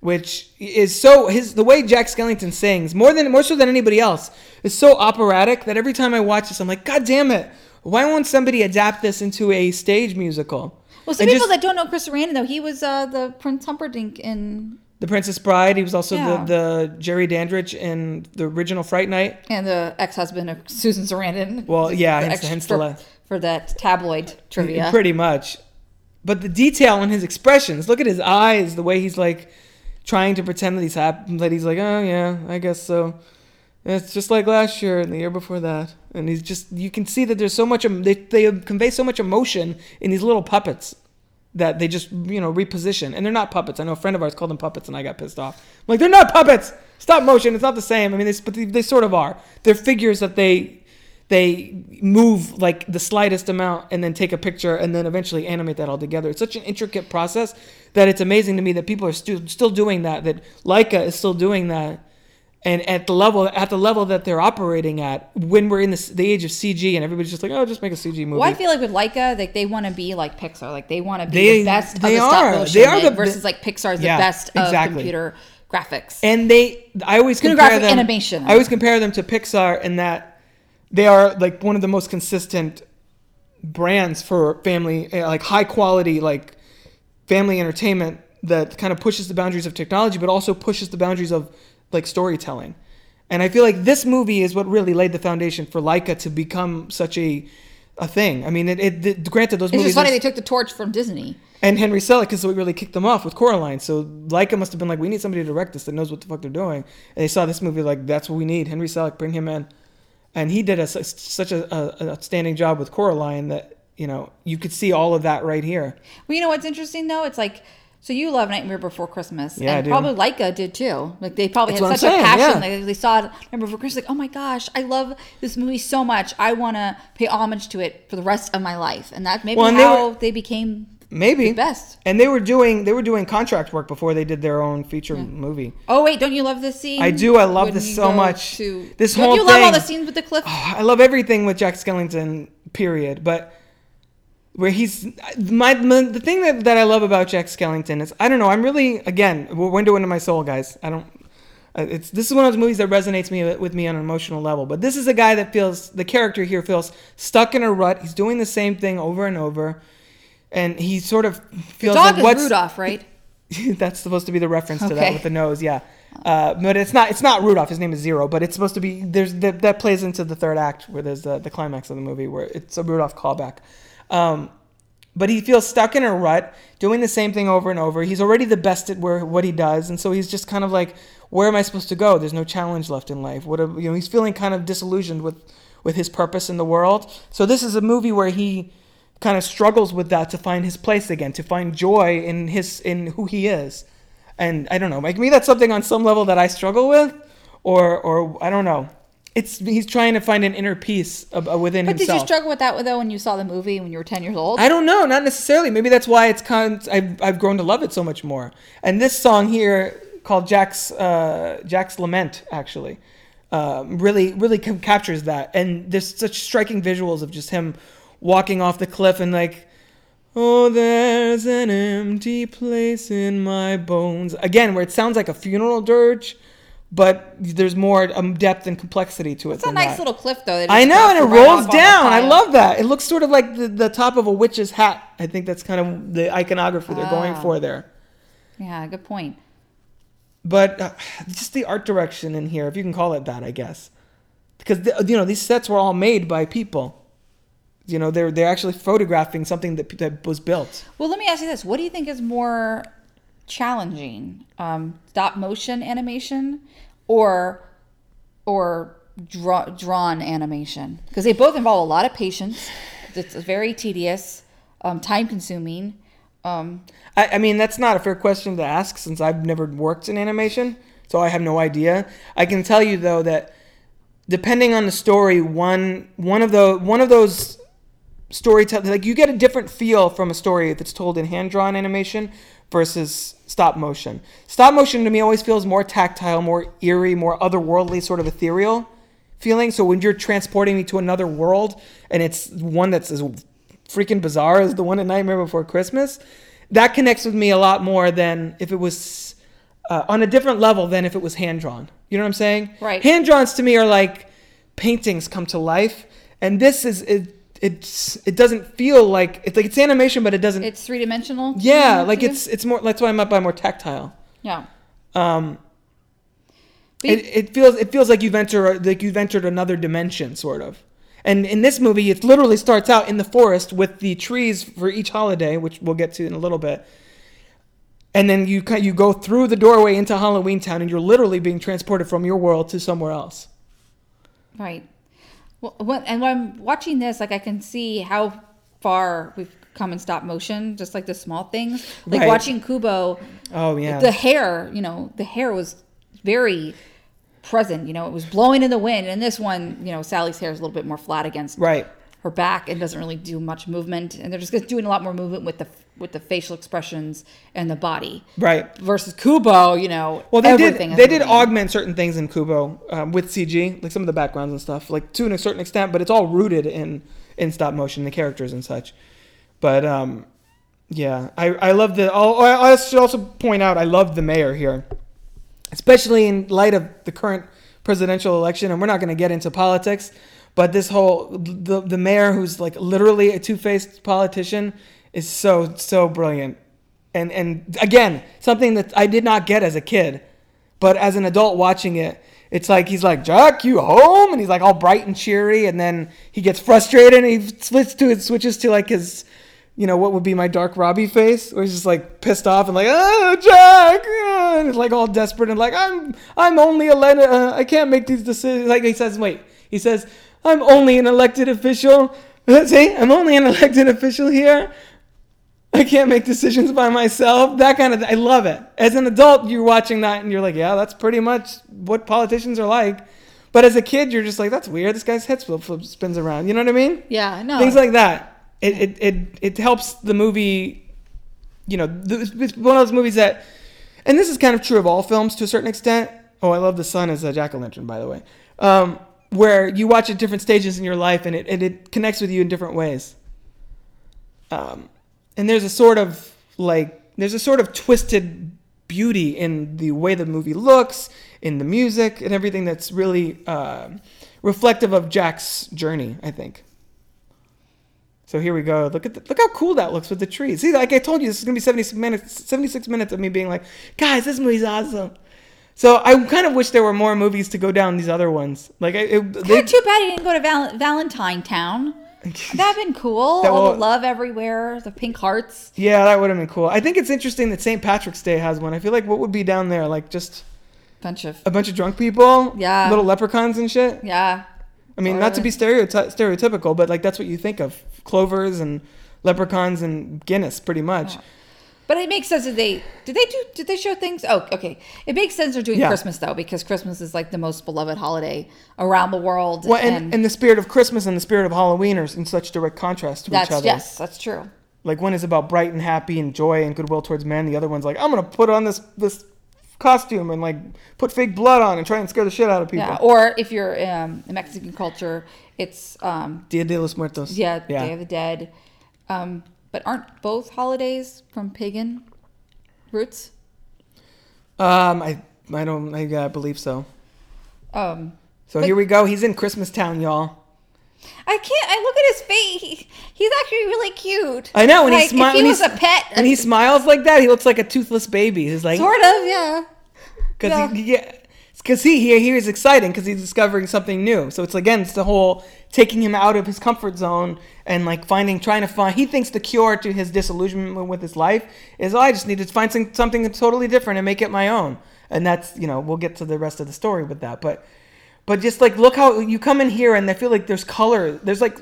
Which is so his the way Jack Skellington sings more than more so than anybody else is so operatic that every time I watch this I'm like God damn it why won't somebody adapt this into a stage musical? Well, some And people just- that don't know Chris Sarandon though, he was uh, the Prince Humperdinck in The Princess Bride. He was also Yeah. the, the Jerry Dandridge in the original Fright Night. and the ex-husband of Susan Sarandon. Well, yeah, For hence, hence the for, for that tabloid trivia. Pretty much. But the detail in his expressions, look at his eyes, the way he's like trying to pretend that he's happy, that he's like, oh yeah, I guess so. It's just like last year and the year before that. And he's just, you can see that there's so much they they convey so much emotion in these little puppets that they just, you know, reposition. And they're not puppets. I know a friend of ours called them puppets and I got pissed off. I'm like, they're not puppets! Stop motion, it's not the same. I mean, they, but they, they sort of are. They're figures that they, they move like the slightest amount and then take a picture and then eventually animate that all together. It's such an intricate process that it's amazing to me that people are stu- still doing that. That Laika is still doing that, and at the level at the level that they're operating at when we're in this, the age of CG and everybody's just like, oh, just make a CG movie. Well, I feel like with Laika, like they want to be like Pixar, like they want to be They- the best they of the stop are. motion They are the- versus like Pixar's the Yeah, best of computer graphics. and they, I always compare them. animation. I always compare them to Pixar in that they are like one of the most consistent brands for family, uh, like high quality, like family entertainment that kind of pushes the boundaries of technology, but also pushes the boundaries of like storytelling. And I feel like this movie is what really laid the foundation for Laika to become such a a thing. I mean, it, it, it- granted those it's movies just funny they took the torch from Disney. and Henry Selick because we really kicked them off with Coraline. So Leica must have been like, we need somebody to direct this that knows what the fuck they're doing. And they saw this movie like, that's what we need. Henry Selick, bring him in. And he did a, such a, a, an outstanding job with Coraline that you know you could see all of that right here. Well, you know what's interesting though? It's like so you love Nightmare Before Christmas, Yeah, I and do. probably Laika did too. Like they probably That's had such a passion. yeah. Like they saw Nightmare Before Christmas, like oh my gosh, I love this movie so much. I want to pay homage to it for the rest of my life, and that maybe Well, and they how were- they became Maybe the best. And they were doing they were doing contract work before they did their own feature movie. Oh wait, don't you love this scene? I do, I love this so much. To, This don't whole you love all the scenes with the oh, cliff? I love everything with Jack Skellington, period. But where he's my, my the thing that, that I love about Jack Skellington is I don't know. I'm really again window into my soul, guys. I don't. uh, It's this is one of those movies that resonates me with me on an emotional level. But this is a guy that feels the character here feels stuck in a rut. He's doing the same thing over and over, and he sort of the feels dog like is what's Rudolph, right? that's supposed to be the reference to that with the nose, yeah. Uh, but it's not. It's not Rudolph. His name is Zero. But it's supposed to be. There's that, that plays into the third act where there's the, the climax of the movie where it's a Rudolph callback. Um, but he feels stuck in a rut, doing the same thing over and over. He's already the best at where what he does, and so he's just kind of like, where am I supposed to go? There's no challenge left in life. What you know? He's feeling kind of disillusioned with with his purpose in the world. So this is a movie where he kind of struggles with that to find his place again, to find joy in his in who he is. And I don't know, like me, that's something on some level that I struggle with, or or I don't know. It's he's trying to find an inner peace uh, within But did you struggle with that though when you saw the movie when you were ten years old? I don't know, not necessarily. Maybe that's why it's kind. Of, I've I've grown to love it so much more. And this song here called Jack's uh, Jack's Lament actually um, really really ca- captures that. And there's such striking visuals of just him walking off the cliff and like. Oh, there's an empty place in my bones. Again, where it sounds like a funeral dirge, but there's more um, depth and complexity to it. It's a nice that. little cliff though. I know, and it right rolls off on the down. I love that. It looks sort of like the, the top of a witch's hat. I think that's kind of the iconography they're going Ah. for there. Yeah, good point. But uh, just the art direction in here, if you can call it that, I guess, because the, you know these sets were all made by people. You know, they're they're actually photographing something that that was built. Well, let me ask you this: What do you think is more challenging, um, stop motion animation, or or draw, drawn animation? Because they both involve a lot of patience. It's very tedious, um, time consuming. Um, I, I mean, that's not a fair question to ask since I've never worked in animation, so I have no idea. I can tell you though that depending on the story, one one of the one of those storytelling. Like you get a different feel from a story that's told in hand drawn animation versus stop motion. Stop motion to me always feels more tactile, more eerie, more otherworldly, sort of ethereal feeling. So when you're transporting me to another world and it's one that's as freaking bizarre as the one in Nightmare Before Christmas, that connects with me a lot more than if it was uh, on a different level than if it was hand drawn. You know what I'm saying? Right. Hand drawns to me are like paintings come to life, and this is it. It's it doesn't feel like it's like it's animation, but it doesn't. It's three dimensional. yeah, like it's it's more. That's why I'm up by more tactile. yeah. Um, you- it, it feels it feels like you've entered like you've entered another dimension, sort of. And in this movie, it literally starts out in the forest with the trees for each holiday, which we'll get to in a little bit. And then you you go through the doorway into Halloween Town, and you're literally being transported from your world to somewhere else. Right. Well, when, and when I'm watching this, like I can see how far we've come in stop motion, just like the small things. Like Right. watching Kubo, Oh yeah, the hair, you know, the hair was very present. You know, it was blowing in the wind. And this one, you know, Sally's hair is a little bit more flat against right. Her back and doesn't really do much movement. And they're just doing a lot more movement with the with the facial expressions and the body. Right. Versus Kubo, you know, Well, they everything did. They did augment certain things in Kubo um, with CG, like some of the backgrounds and stuff, like to a certain extent. But it's all rooted in in stop motion, the characters and such. But um, yeah, I I love the. Oh, I I should also point out I love the mayor here, especially in light of the current presidential election. And we're not going to get into politics, but this whole the the mayor who's like literally a two faced politician is so so brilliant. And and again, something that I did not get as a kid, but as an adult watching it, it's like he's like, "Jack, you home?" and he's like all bright and cheery, and then he gets frustrated and he switches to it switches to like his, you know, what would be my dark Robbie face, where he's just like pissed off and like, "Oh, Jack," ah," and he's like all desperate and like, "I'm I'm only elected. Uh, I can't make these decisions." Like he says, "Wait," he says, "I'm only an elected official." See, I'm only an elected official here. I can't make decisions by myself. That kind of I love it. As an adult, you're watching that and you're like, yeah, that's pretty much what politicians are like. But as a kid, you're just like, that's weird. This guy's head flip, flip spins around. You know what I mean? Yeah, no. Things like that. It it it, it helps the movie. You know, it's one of those movies that, and this is kind of true of all films to a certain extent. Oh, I love the sun as a jack o' lantern, by the way. Um, where you watch at different stages in your life and it, and it connects with you in different ways. Um, and there's a sort of like there's a sort of twisted beauty in the way the movie looks, in the music, and everything that's really um reflective of Jack's journey. I think. So here we go. Look at the, look how cool that looks with the trees. See, like I told you, this is gonna be 76 minutes. 76 minutes of me being like, guys, this movie's awesome. So I kind of wish there were more movies to go down these other ones. Like I, it, they, too bad he didn't go to Val- Valentine Town. That'd been cool. That All the love everywhere, the pink hearts. yeah, that would have been cool. I think it's interesting that St. Patrick's Day has one. I feel like what would be down there, like just Bunch of a bunch of drunk people, Yeah. little leprechauns and shit. yeah. I mean, not to be stereoty- stereotypical, but like that's what you think of clovers and leprechauns and Guinness, pretty much. Oh. But it makes sense that they did they do did they show things? Oh, okay. It makes sense they're doing Yeah. Christmas though because Christmas is like the most beloved holiday around the world. Well, and, and the spirit of Christmas and the spirit of Halloween are in such direct contrast to that's each other. yes, that's true. Like one is about bright and happy and joy and goodwill towards men. The other one's like, I'm gonna put on this this costume and like put fake blood on and try and scare the shit out of people. Yeah. Or if you're um, in Mexican culture, it's um, Dia de los Muertos. yeah, yeah. Day of the Dead. Um, but aren't both holidays from pagan roots? Um, I I don't I uh, believe so. Um, So But- here we go. He's in Christmas Town, y'all. I can't. I look at his face. He, he's actually really cute. I know when like, he smiles. He was a pet, and he smiles like that, he looks like a toothless baby. He's like, sort of, yeah. because yeah. he, yeah, because he he he is exciting because he's discovering something new. So it's again, it's the whole taking him out of his comfort zone and like finding, trying to find. He thinks the cure to his disillusionment with his life is, oh, I just need to find some, something totally different and make it my own. And that's you know, we'll get to the rest of the story with that, but. But just like look how you come in here and I feel like there's color. There's like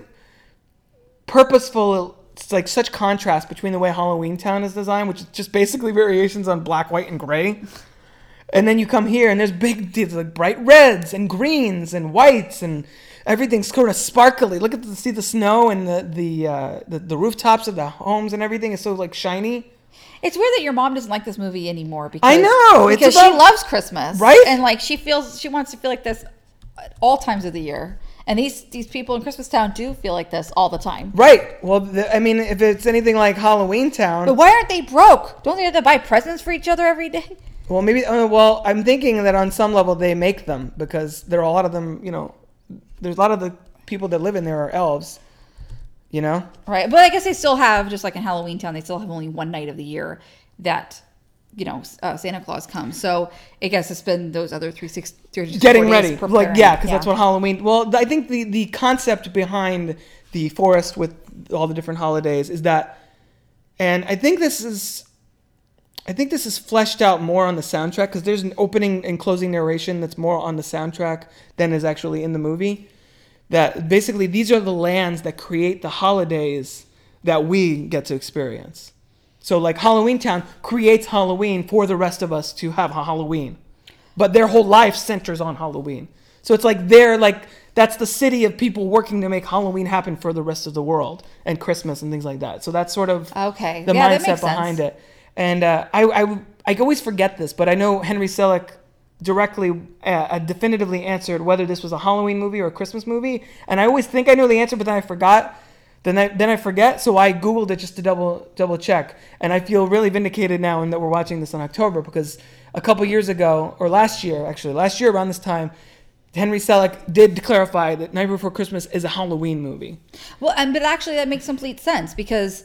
purposeful it's like such contrast between the way Halloween Town is designed, which is just basically variations on black, white, and gray. And then you come here and there's big, there's like bright reds and greens and whites and everything's sort of sparkly. Look at the see the snow and the the uh, the, the rooftops of the homes and everything is so like shiny. It's weird that your mom doesn't like this movie anymore because I know, it's because about- she loves Christmas, Right? And like she feels she wants to feel like this at all times of the year. And these these people in Christmas Town do feel like this all the time. Right. Well, the, I mean, if it's anything like Halloween Town, But why aren't they broke? Don't they have to buy presents for each other every day? Well, maybe. Uh, well, I'm thinking that on some level they make them because there are a lot of them. You know, there's a lot of the people that live in there are elves. You know. Right. But I guess they still have just like in Halloween Town, they still have only one night of the year that you know uh, Santa Claus comes. So I guess it's been those other three six Getting ready, like yeah, because that's what. what Halloween. Well, I think the the concept behind the forest with all the different holidays is that, and I think this is. I think this is fleshed out more on the soundtrack because there's an opening and closing narration that's more on the soundtrack than is actually in the movie. That basically these are the lands that create the holidays that we get to experience. So like Halloween Town creates Halloween for the rest of us to have a Halloween. But their whole life centers on Halloween. So it's like they're like that's the city of people working to make Halloween happen for the rest of the world and Christmas and things like that. So that's sort of Okay. the Yeah, mindset behind it. And uh, I, I, I always forget this, but I know Henry Selick directly, uh, definitively answered whether this was a Halloween movie or a Christmas movie. And I always think I know the answer, but then I forgot. Then I, then I forget, so I googled it just to double double check, and I feel really vindicated now in that we're watching this in October because a couple years ago, or last year actually, last year around this time, Henry Selick did clarify that Night Before Christmas is a Halloween movie. Well, and but actually that makes complete sense because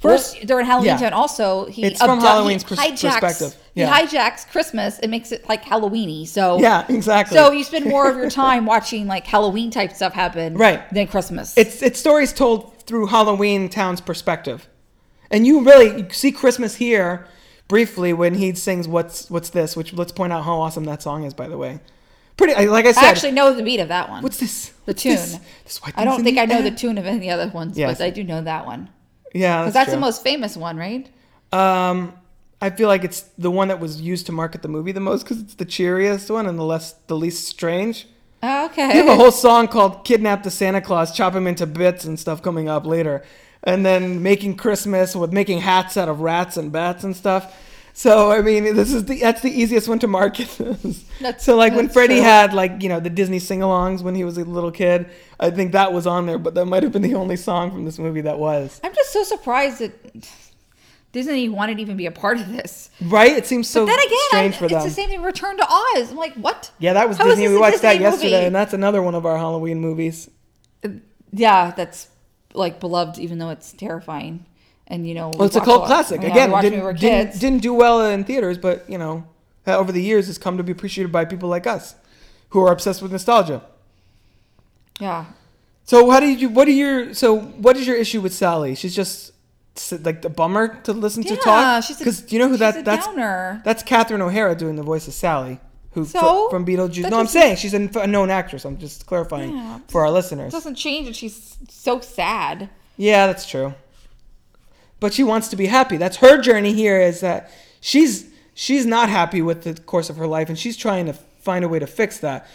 first during Halloween yeah. Town also he It's from Halloween's he hijacks, perspective. He hijacks Christmas and makes it like Halloweeny. So Yeah, exactly. So you spend more of your time watching like Halloween type stuff happen, Right. Than Christmas. It's it's stories told through Halloween Town's perspective, and you really you see Christmas here briefly when he sings "What's What's This," which let's point out how awesome that song is, by the way. Pretty like I I said. actually know the beat of that one. what's this? the What's tune? This? This I don't think I know the tune of any of the other ones, Yes. but I do know that one Yeah, because that's, that's the most famous one, right? Um, I feel like it's the one that was used to market the movie the most because it's the cheeriest one and the less the least strange. Oh, okay. They have a whole song called "Kidnap the Santa Claus," chop him into bits and stuff coming up later, and then making Christmas with making hats out of rats and bats and stuff. So I mean, this is the that's the easiest one to market. So like when Freddie true. had like you know the Disney sing-alongs when he was a little kid, I think that was on there, but that might have been the only song from this movie that was. I'm just so surprised that Disney wanted to even be a part of this. Right? It seems so But then again, strange I- for it's them. the same thing. Return to Oz. I'm like, what? Yeah, that was How is Disney. We watched that yesterday, movie? and that's another one of our Halloween movies. Uh, yeah, that's like beloved, even though it's terrifying. And you know, we Well, it's a cult lot- classic. Again, when we didn't, didn't, didn't do well in theaters, but you know, over the years, has come to be appreciated by people like us, who are obsessed with nostalgia. yeah, So, how did you? What are your? So, what is your issue with Sally? She's just like the bummer to listen to yeah. talk. She's Because you know who that? That's downer. that's Catherine O'Hara doing the voice of Sally, who So? fr- from Beetlejuice. No, I'm saying she's a, a known actress. I'm just clarifying Yeah. for our It listeners. doesn't change that she's so sad. Yeah, that's true. But she wants to be happy. That's her journey here is that she's she's not happy with the course of her life and she's trying to find a way to fix that.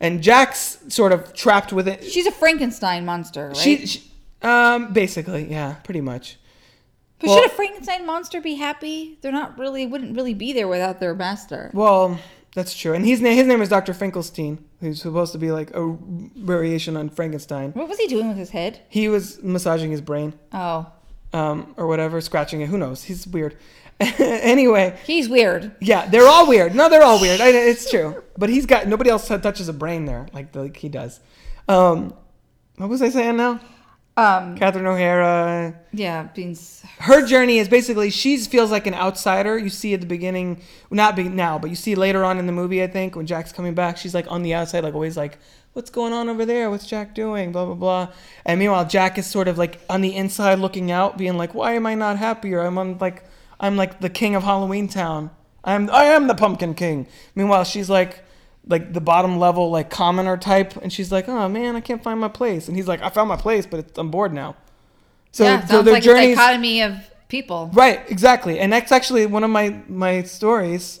And Jack's sort of trapped with it. She's a Frankenstein monster, right? She, she um basically, yeah, pretty much. but well- should a Frankenstein monster be happy? They're not really. Wouldn't really be there without their master. Well, that's true. And his name his name is Dr. Finkelstein, who's supposed to be like a variation on Frankenstein. What was he doing with his head? He was massaging his brain Oh, um or whatever, scratching it. Who knows? He's weird. anyway, he's weird. Yeah, they're all weird. No, they're all weird. I, it's true. But he's got nobody else touches a brain there like like he does. Um, what was I saying now? Um, Catherine O'Hara. yeah, being Her journey is basically she feels like an outsider. You see at the beginning, not be now, but you see later on in the movie. I think when Jack's coming back, she's like on the outside, like always like, "What's going on over there? What's Jack doing?" Blah blah blah. And meanwhile, Jack is sort of like on the inside, looking out, being like, "Why am I not happier? I'm on like, I'm like the king of Halloween Town. I'm I am the Pumpkin King." Meanwhile, she's like. Like the bottom level, like commoner type, and she's like, "Oh man, I can't find my place." And he's like, "I found my place, but it's, I'm bored now." So, yeah, so their like a journeys, dichotomy of people. Right, exactly. And that's actually one of my my stories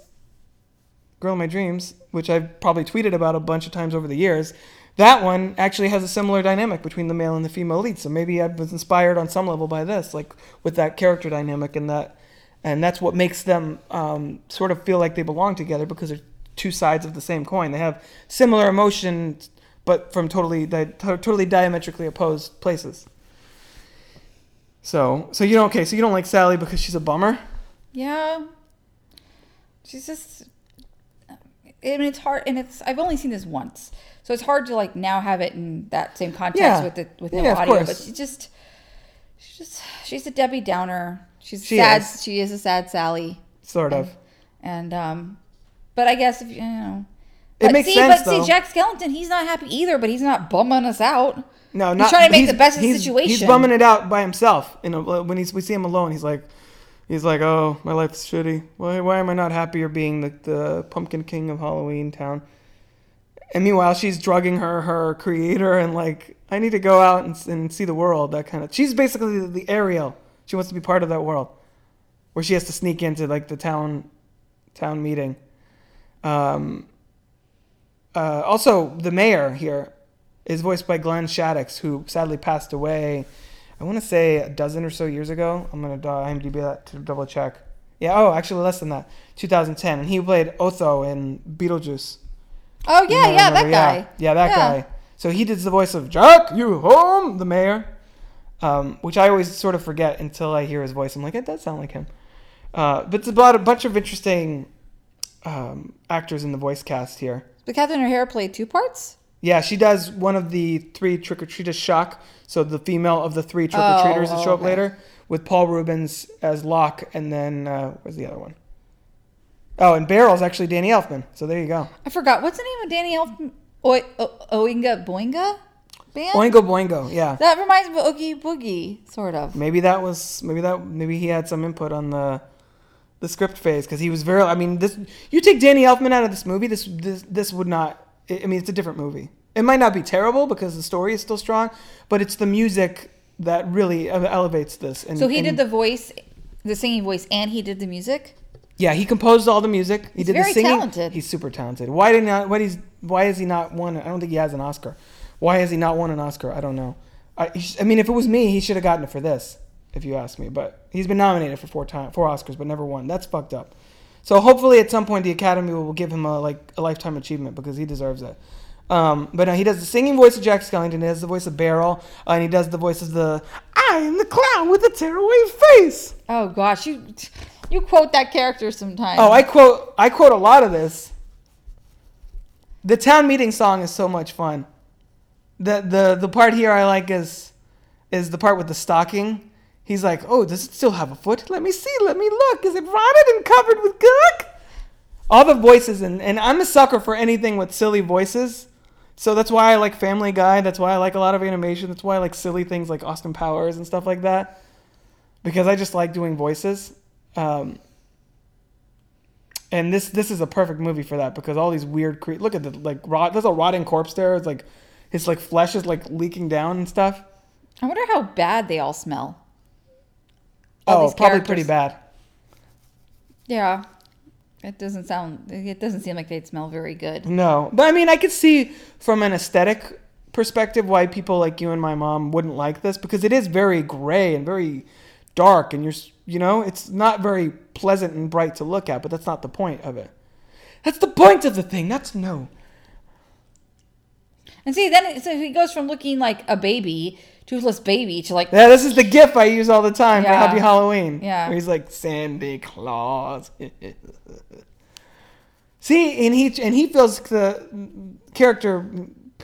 Girl in My Dreams, which I've probably tweeted about a bunch of times over the years, that one actually has a similar dynamic between the male and the female lead. So maybe I was inspired on some level by this, like with that character dynamic and that, and that's what makes them um, sort of feel like they belong together because they're two sides of the same coin. They have similar emotions, but from totally di- totally diametrically opposed places. So, so you don't okay? So you don't like Sally because she's a bummer? Yeah. She's just. I mean, it's hard, and it's. I've only seen this once, so it's hard to like now have it in that same context Yeah. with the with no Yeah, audio. But she just, she's just, she's a Debbie Downer. She's She sad. is. She is a sad Sally, Sort of. and um, but I guess if you know. It but makes see, sense but though. see, Jack Skellington, he's not happy either, but he's not bumming us out. No, He's not trying to make the best of the situation. He's bumming it out by himself. You know, when he's we see him alone, he's like, he's like, oh, my life's shitty. Why, why am I not happier being the, the pumpkin king of Halloween town? And meanwhile, she's drugging her her creator and like, I need to go out and, and see the world. That kind of. She's basically the, the Ariel. She wants to be part of that world, where she has to sneak into like the town town meeting. Um. Uh, also, the mayor here is voiced by Glenn Shadix, who sadly passed away. I want to say a dozen or so years ago. I'm gonna IMDb that to double check. Yeah. Oh, actually less than that. 2010, and he played Otho in Beetlejuice. Oh yeah, yeah, that remember, guy. Yeah, that Yeah. guy. So he did the voice of Jack, you home, the mayor, um, which I always sort of forget until I hear his voice. I'm like, it does sound like him. Uh, but it's about a bunch of interesting um, actors in the voice cast here. But Catherine O'Hara played two parts. Yeah, she does one of the three trick or treaters shock. So the female of the three trick or treaters Oh, that show up okay. later with Paul Reubens as Lock, and then uh, where's the other one? Oh, and Barrel's actually Danny Elfman. So there you go. I forgot what's the name of Danny Elfman. O- o- Oinga Boinga band. Oingo Boingo. Yeah. That reminds me of Oogie Boogie, sort of. Maybe that was maybe that maybe he had some input on the the script phase because he was very. I mean, this you take Danny Elfman out of this movie, this this this would not. I I mean, it's a different movie. It might not be terrible because the story is still strong, but it's the music that really elevates this. And, So he and- did the voice, the singing voice, and he did the music. Yeah, he composed all the music. He He's did very the singing. talented. He's super talented. Why did not? What he's? Why has he not won? I don't think he has an Oscar. Why has he not won an Oscar? I don't know. I, he sh- I mean, if it was me, he should have gotten it for this. If you ask me, but he's been nominated for four time four Oscars, but never won. That's fucked up. So hopefully, at some point, the Academy will give him a like a lifetime achievement because he deserves it. Um, but no, he does the singing voice of Jack Skellington. He does the voice of Barrel, uh, and he does the voice of the I am the clown with the tearaway face. Oh gosh, you you quote that character sometimes. Oh, I quote I quote a lot of this. The town meeting song is so much fun. The the the part here I like is is the part with the stocking. He's like, "Oh, does it still have a foot? Let me see. Let me look. Is it rotted and covered with gunk?" All the voices and and I'm a sucker for anything with silly voices. So that's why I like Family Guy. That's why I like a lot of animation. That's why I like silly things like Austin Powers and stuff like that. Because I just like doing voices. Um, and this this is a perfect movie for that because all these weird cre- look at the like rot there's a rotting corpse there it's like his like flesh is like leaking down and stuff I wonder how bad they all smell. Oh these probably characters. pretty bad Yeah, it doesn't sound. It doesn't seem like they'd smell very good. no but i mean i could see from an aesthetic perspective why people like you and my mom wouldn't like this because it is very gray and very dark and you're you know it's not very pleasant and bright to look at but that's not the point of it that's the point of the thing that's no And see, then it, so he goes from looking like a baby, toothless baby, to like Yeah, this is the gif I use all the time for Happy Halloween. Yeah. Where he's like Sandy Claus. See, and he and he feels the character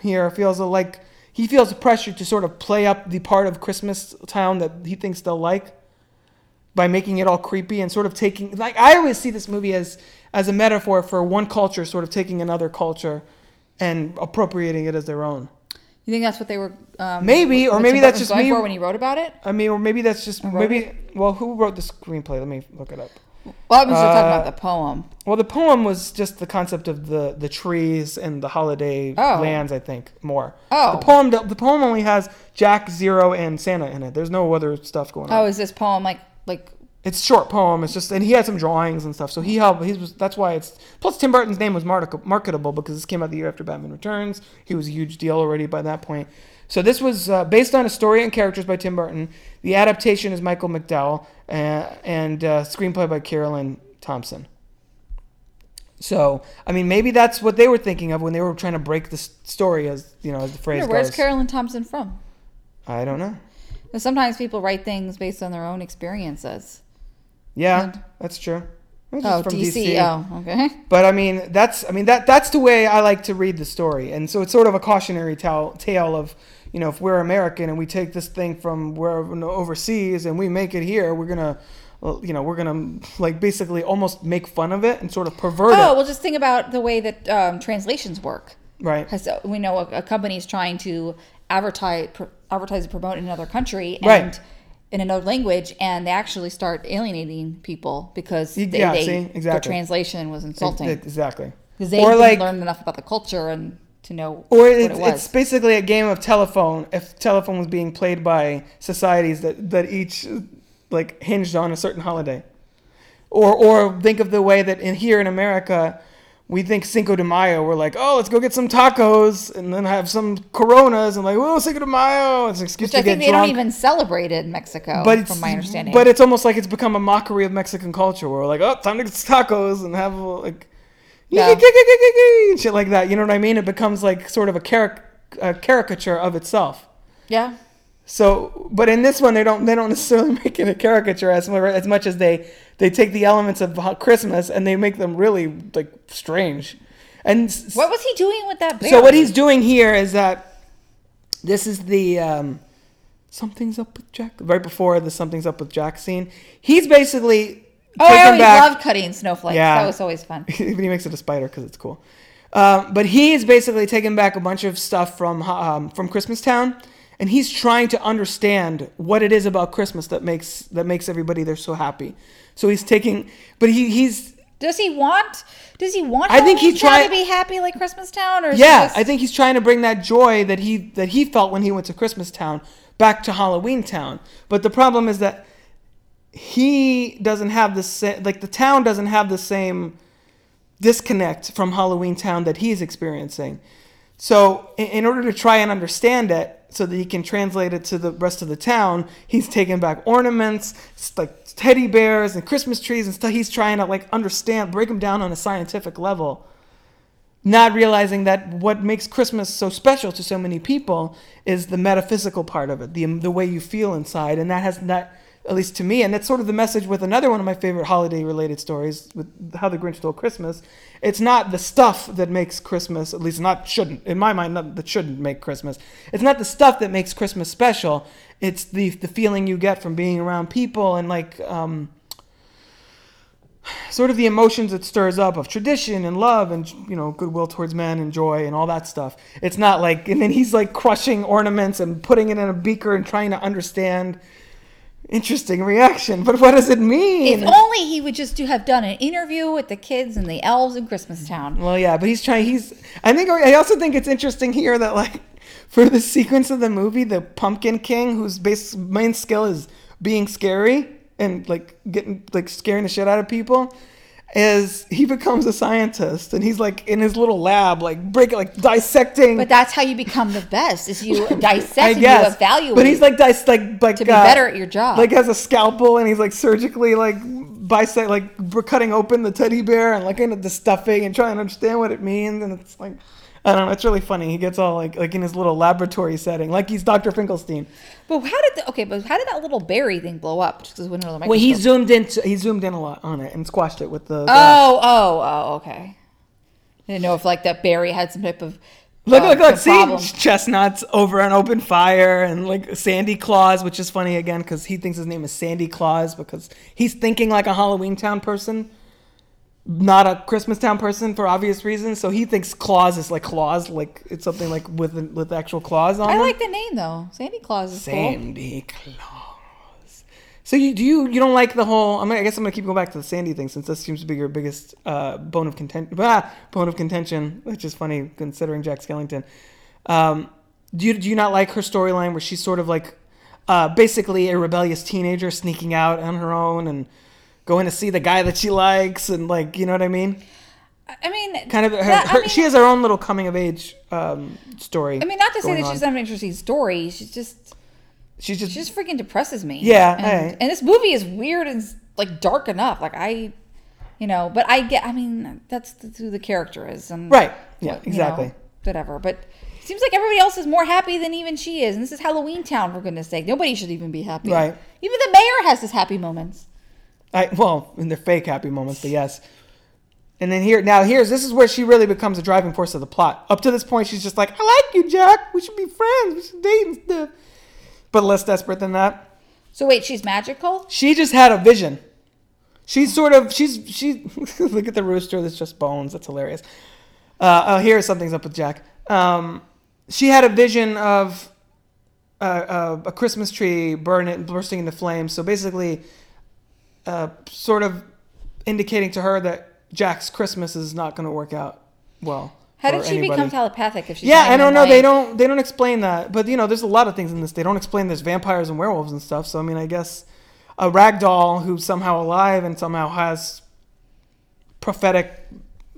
here feels like he feels the pressure to sort of play up the part of Christmas Town that he thinks they'll like by making it all creepy and sort of taking like I always see this movie as as a metaphor for one culture sort of taking another culture and appropriating it as their own. You think that's what they were? Um, Maybe, or maybe that's just going me- for when he wrote about it. I mean, or maybe that's just maybe. Well, who wrote the screenplay? Let me look it up. Well, I'm just talking Uh, about the poem. Well, the poem was just the concept of the the trees and the holiday Oh. lands. I think more. Oh. the poem. The poem only has Jack, Zero, and Santa in it. There's no other stuff going Oh, on. is this poem like like it's a short poem. It's just and he had some drawings and stuff. So he helped. He was that's why it's plus Tim Burton's name was marketable because this came out the year after Batman Returns. He was a huge deal already by that point. So this was uh, based on a story and characters by Tim Burton. The adaptation is Michael McDowell uh, and uh, screenplay by Caroline Thompson. So I mean, maybe that's what they were thinking of when they were trying to break the story, as you know, as the phrase Where's goes. Caroline Thompson from? I don't know. sometimes people write things based on their own experiences. Yeah, And- that's true. Oh, from DC. Oh, okay. But I mean, that's I mean that that's the way I like to read the story, and so it's sort of a cautionary tale tale of you know if we're American and we take this thing from wherever overseas and we make it here, we're gonna you know we're gonna like basically almost make fun of it and sort of pervert it. Oh, it, well, just think about the way that um, translations work. right? Because we know a, a company is trying to advertise, pr- advertise and promote in another country and Right. In another language, and they actually start alienating people because they, Yeah, they- see? the Exactly. translation was insulting. Exactly. Because they or didn't like learn enough about the culture and to know Or what it's, it was. it's basically a game of telephone. If telephone was being played by societies that, that each like hinged on a certain holiday, or or think of the way that in here in America, we think Cinco de Mayo. We're like, oh, let's go get some tacos and then have some Coronas and like, oh, Cinco de Mayo. It's an excuse Which to I get think they drunk. don't even celebrate it in Mexico, but from my understanding. But it's almost like it's become a mockery of Mexican culture. Where we're like, oh, time to get some tacos and have like. Yeah. Shit like that, you know what I mean? It becomes like sort of a, caric- a caricature of itself. yeah. So, but in this one, they don't they don't necessarily make it a caricature as as much as they they take the elements of Christmas and they make them really like strange. And What was he doing with that bear? so what he's doing here is that this is the um, something's up with Jack right before the something's up with Jack scene. He's basically Oh, I always back. loved cutting snowflakes. Yeah. That was always fun. he makes it a spider because it's cool. Um, but he's basically taking back a bunch of stuff from um, from Christmas Town, and he's trying to understand what it is about Christmas that makes that makes everybody there so happy. So he's taking, but he he's Does he want? Does he want? I think he's trying to be happy like Christmas Town, or yeah, just- I think he's trying to bring that joy that he that he felt when he went to Christmas Town back to Halloween Town. But the problem is that he doesn't have the same like the town doesn't have the same disconnect from Halloween Town that he's experiencing. So in, order to try and understand it so that he can translate it to the rest of the town, he's taking back ornaments, like teddy bears and Christmas trees and stuff. He's trying to like understand, break them down on a scientific level not realizing that what makes Christmas so special to so many people is the metaphysical part of it, the the way you feel inside, and that has not, at least to me, and that's sort of the message with another one of my favorite holiday-related stories, with How the Grinch Stole Christmas. It's not the stuff that makes Christmas, at least not shouldn't, in my mind, not, that shouldn't make Christmas. It's not the stuff that makes Christmas special. It's the the feeling you get from being around people and like. Um, sort of the emotions it stirs up of tradition and love and you know goodwill towards men and joy and all that stuff it's not like and then he's like crushing ornaments and putting it in a beaker and trying to understand interesting reaction but what does it mean If only he would just do have done an interview with the kids and the elves in Christmas Town. well yeah but he's trying he's i think i also think it's interesting here that like for the sequence of the movie the pumpkin king whose base main skill is being scary and like getting like scaring the shit out of people is he becomes a scientist and he's like in his little lab like breaking like dissecting But that's how you become the best: is you dissect and you evaluate. But he's like dice like like to be uh, better at your job. Like has a scalpel and he's like surgically like bisect like cutting open the teddy bear and looking at the stuffing and trying to understand what it means and it's like I don't know. It's really funny. He gets all like like in his little laboratory setting, like he's Dr. Finkelstein. but how did the, okay? But how did that little berry thing blow up? Just because it went under the Well, he zoomed in. He zoomed in a lot on it and squashed it with the. glass. Oh, oh, oh, okay. I didn't know if like that berry had some type of Look, uh, look, look! See, problem. chestnuts over an open fire, and like Sandy Claus, which is funny again because he thinks his name is Sandy Claus because he's thinking like a Halloween Town person, not a Christmas Town person for obvious reasons. So he thinks Claus is like Claus, like it's something like with with actual claws on I it. like the name though. Sandy Claus is cool. Sandy Claus. So you do you you don't like the whole? I mean, I guess I'm gonna keep going back to the Sandy thing since this seems to be your biggest uh, bone of contention. Ah, bone of contention, which is funny considering Jack Skellington. Um, do you do you not like her storyline where she's sort of like uh, basically a rebellious teenager sneaking out on her own and going to see the guy that she likes and like you know what I mean. I mean, Kind of, her, that- her- mean- she has her own little coming of age um, story. I mean, not to say that on. she's not an interesting story. She's just, she's just, she just freaking depresses me. Yeah, and, hey. and this movie is weird and like dark enough. Like I, you know, but I get. I mean, that's who the character is, and right. Yeah, what- you exactly. know, whatever. But it seems like everybody else is more happy than even she is. And this is Halloween Town, for goodness sake. Nobody should even be happy. Right. Even the mayor has his happy moments. I well, in their fake happy moments, but yes. And then here, now here's this is where she really becomes a driving force of the plot. Up to this point, she's just like, "I like you, Jack. We should be friends. We should date and stuff." But less desperate than that. So wait, she's magical. She just had a vision. She's sort of she's she. look at the rooster. That's just bones. That's hilarious. Uh, oh, here's something's up with Jack. Um, she had a vision of uh, uh, a Christmas tree burning, bursting into flames. So basically, uh, sort of indicating to her that Jack's Christmas is not going to work out well. How did she anybody. become telepathic if she's Yeah, I don't know. They don't. They don't explain that. But you know, there's a lot of things in this. They don't explain there's vampires and werewolves and stuff. So I mean, I guess a rag doll who's somehow alive and somehow has prophetic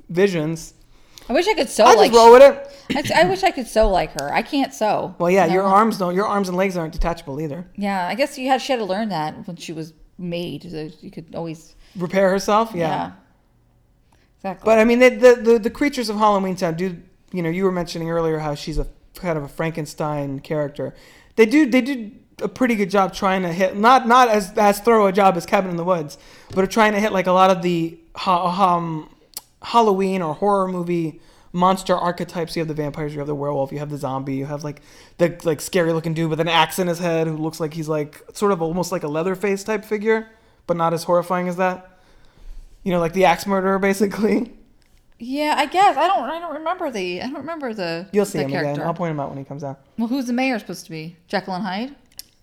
visions. I wish I could sew I like. just roll with it. I, I wish I could sew like her. I can't sew. Well, yeah, No. your arms don't. Your arms and legs aren't detachable either. Yeah, I guess you had she had to learn that when she was made. So you could always. Repair herself. Yeah. Yeah. Exactly. But I mean, the, the the the creatures of Halloween Town do. You know, you were mentioning earlier how she's a kind of a Frankenstein character. They do. They do a pretty good job trying to hit not not as as thorough a job as Cabin in the Woods, but are trying to hit like a lot of the ha- um, Halloween or horror movie monster archetypes. You have the vampires, you have the werewolf, you have the zombie, you have like the like scary looking dude with an axe in his head who looks like he's like sort of almost like a Leatherface type figure, but not as horrifying as that. You know, like the axe murderer, basically. yeah, I guess I don't. I don't remember the. I don't remember the. You'll see the him character. again. I'll point him out when he comes out. Well, who's the mayor supposed to be? Jekyll and Hyde.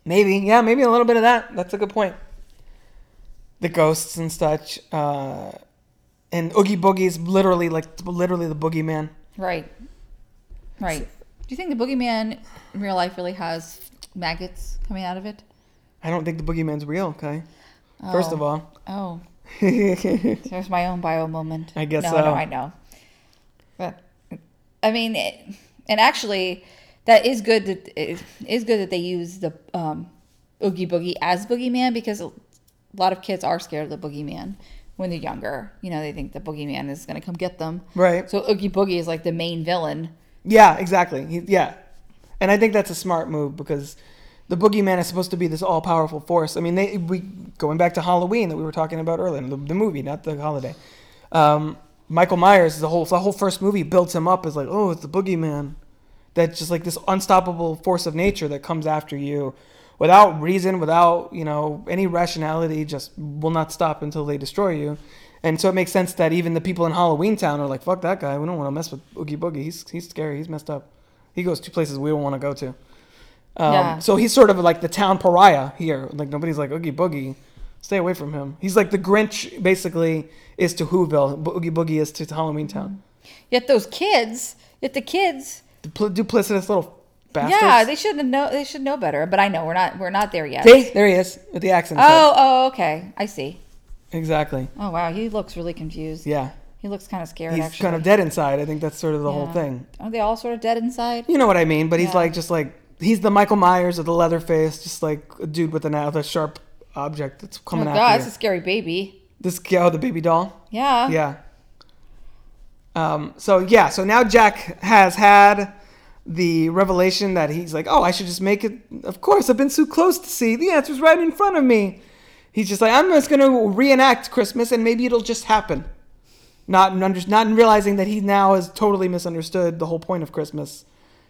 Maybe, yeah, maybe a little bit of that. That's a good point. The ghosts and such, uh, and Oogie Boogie is literally like literally the boogeyman. Right. Right. Do you think the boogeyman in real life really has maggots coming out of it? I don't think the boogeyman's real. Okay, first of all, Oh, there's my own bio moment. I guess no, so. No, I know. But I mean, it, and actually, that is good. That it is good that they use the um, Oogie Boogie as boogeyman because a lot of kids are scared of the boogeyman when they're younger. You know, they think the boogeyman is going to come get them. right? So Oogie Boogie is like the main villain. Yeah, exactly. He, yeah, and I think that's a smart move because the boogeyman is supposed to be this all-powerful force. I mean, they we going back to Halloween that we were talking about earlier, the, the movie, not the holiday. Um, Michael Myers, the whole the whole first movie builds him up as like, oh, it's the boogeyman. That's just like this unstoppable force of nature that comes after you, without reason, without you know any rationality, just will not stop until they destroy you. And so it makes sense that even the people in Halloween Town are like, "Fuck that guy. We don't want to mess with Oogie Boogie. He's he's scary. He's messed up. He goes to places we don't want to go to." Um, Yeah. So he's sort of like the town pariah here. Like nobody's like Oogie Boogie. Stay away from him. He's like the Grinch, basically, is to Whoville. Oogie Boogie is to Halloween Town. Yet those kids, yet the kids, Dupl- duplicitous little bastards. yeah, they should know. They should know better. But I know we're not. We're not there yet. See, there he is with the accent. Oh, oh, okay. I see. exactly. Oh wow, he looks really confused. Yeah, He looks kind of scared. he's actually. kind of dead inside. I think that's sort of the whole thing. Are they all sort of dead inside? You know what I mean? But he's Yeah. like just like he's the Michael Myers of the leather face, just like a dude with an with a sharp object that's Oh coming god, it's a scary baby. This oh, the baby doll. Yeah. Yeah. Um, so yeah, so now Jack has had the revelation that he's like, oh, I should just make it. Of course, I've been so close to see the answer's right in front of me. He's just like, I'm just gonna reenact Christmas, and maybe it'll just happen. Not in under, not realizing that he now has totally misunderstood the whole point of Christmas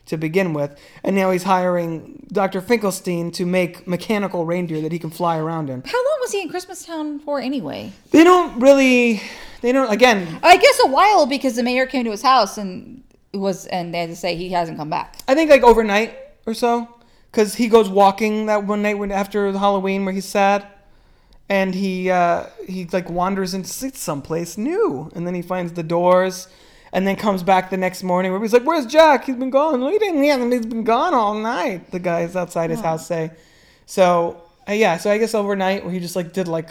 to begin with, and now he's hiring Dr. Finkelstein to make mechanical reindeer that he can fly around in. How long was he in Christmastown for anyway? They don't really, they don't. Again, I guess a while because the mayor came to his house and was and they had to say he hasn't come back. I think like overnight or so, because he goes walking that one night when after the Halloween where he's sad, and he uh, he like wanders into someplace new, and then he finds the doors, and then comes back the next morning where he's like, "Where's Jack? He's been gone. He didn't. He hasn't. He's been gone all night." The guys outside his house say. So uh, yeah, so I guess overnight where he just like did like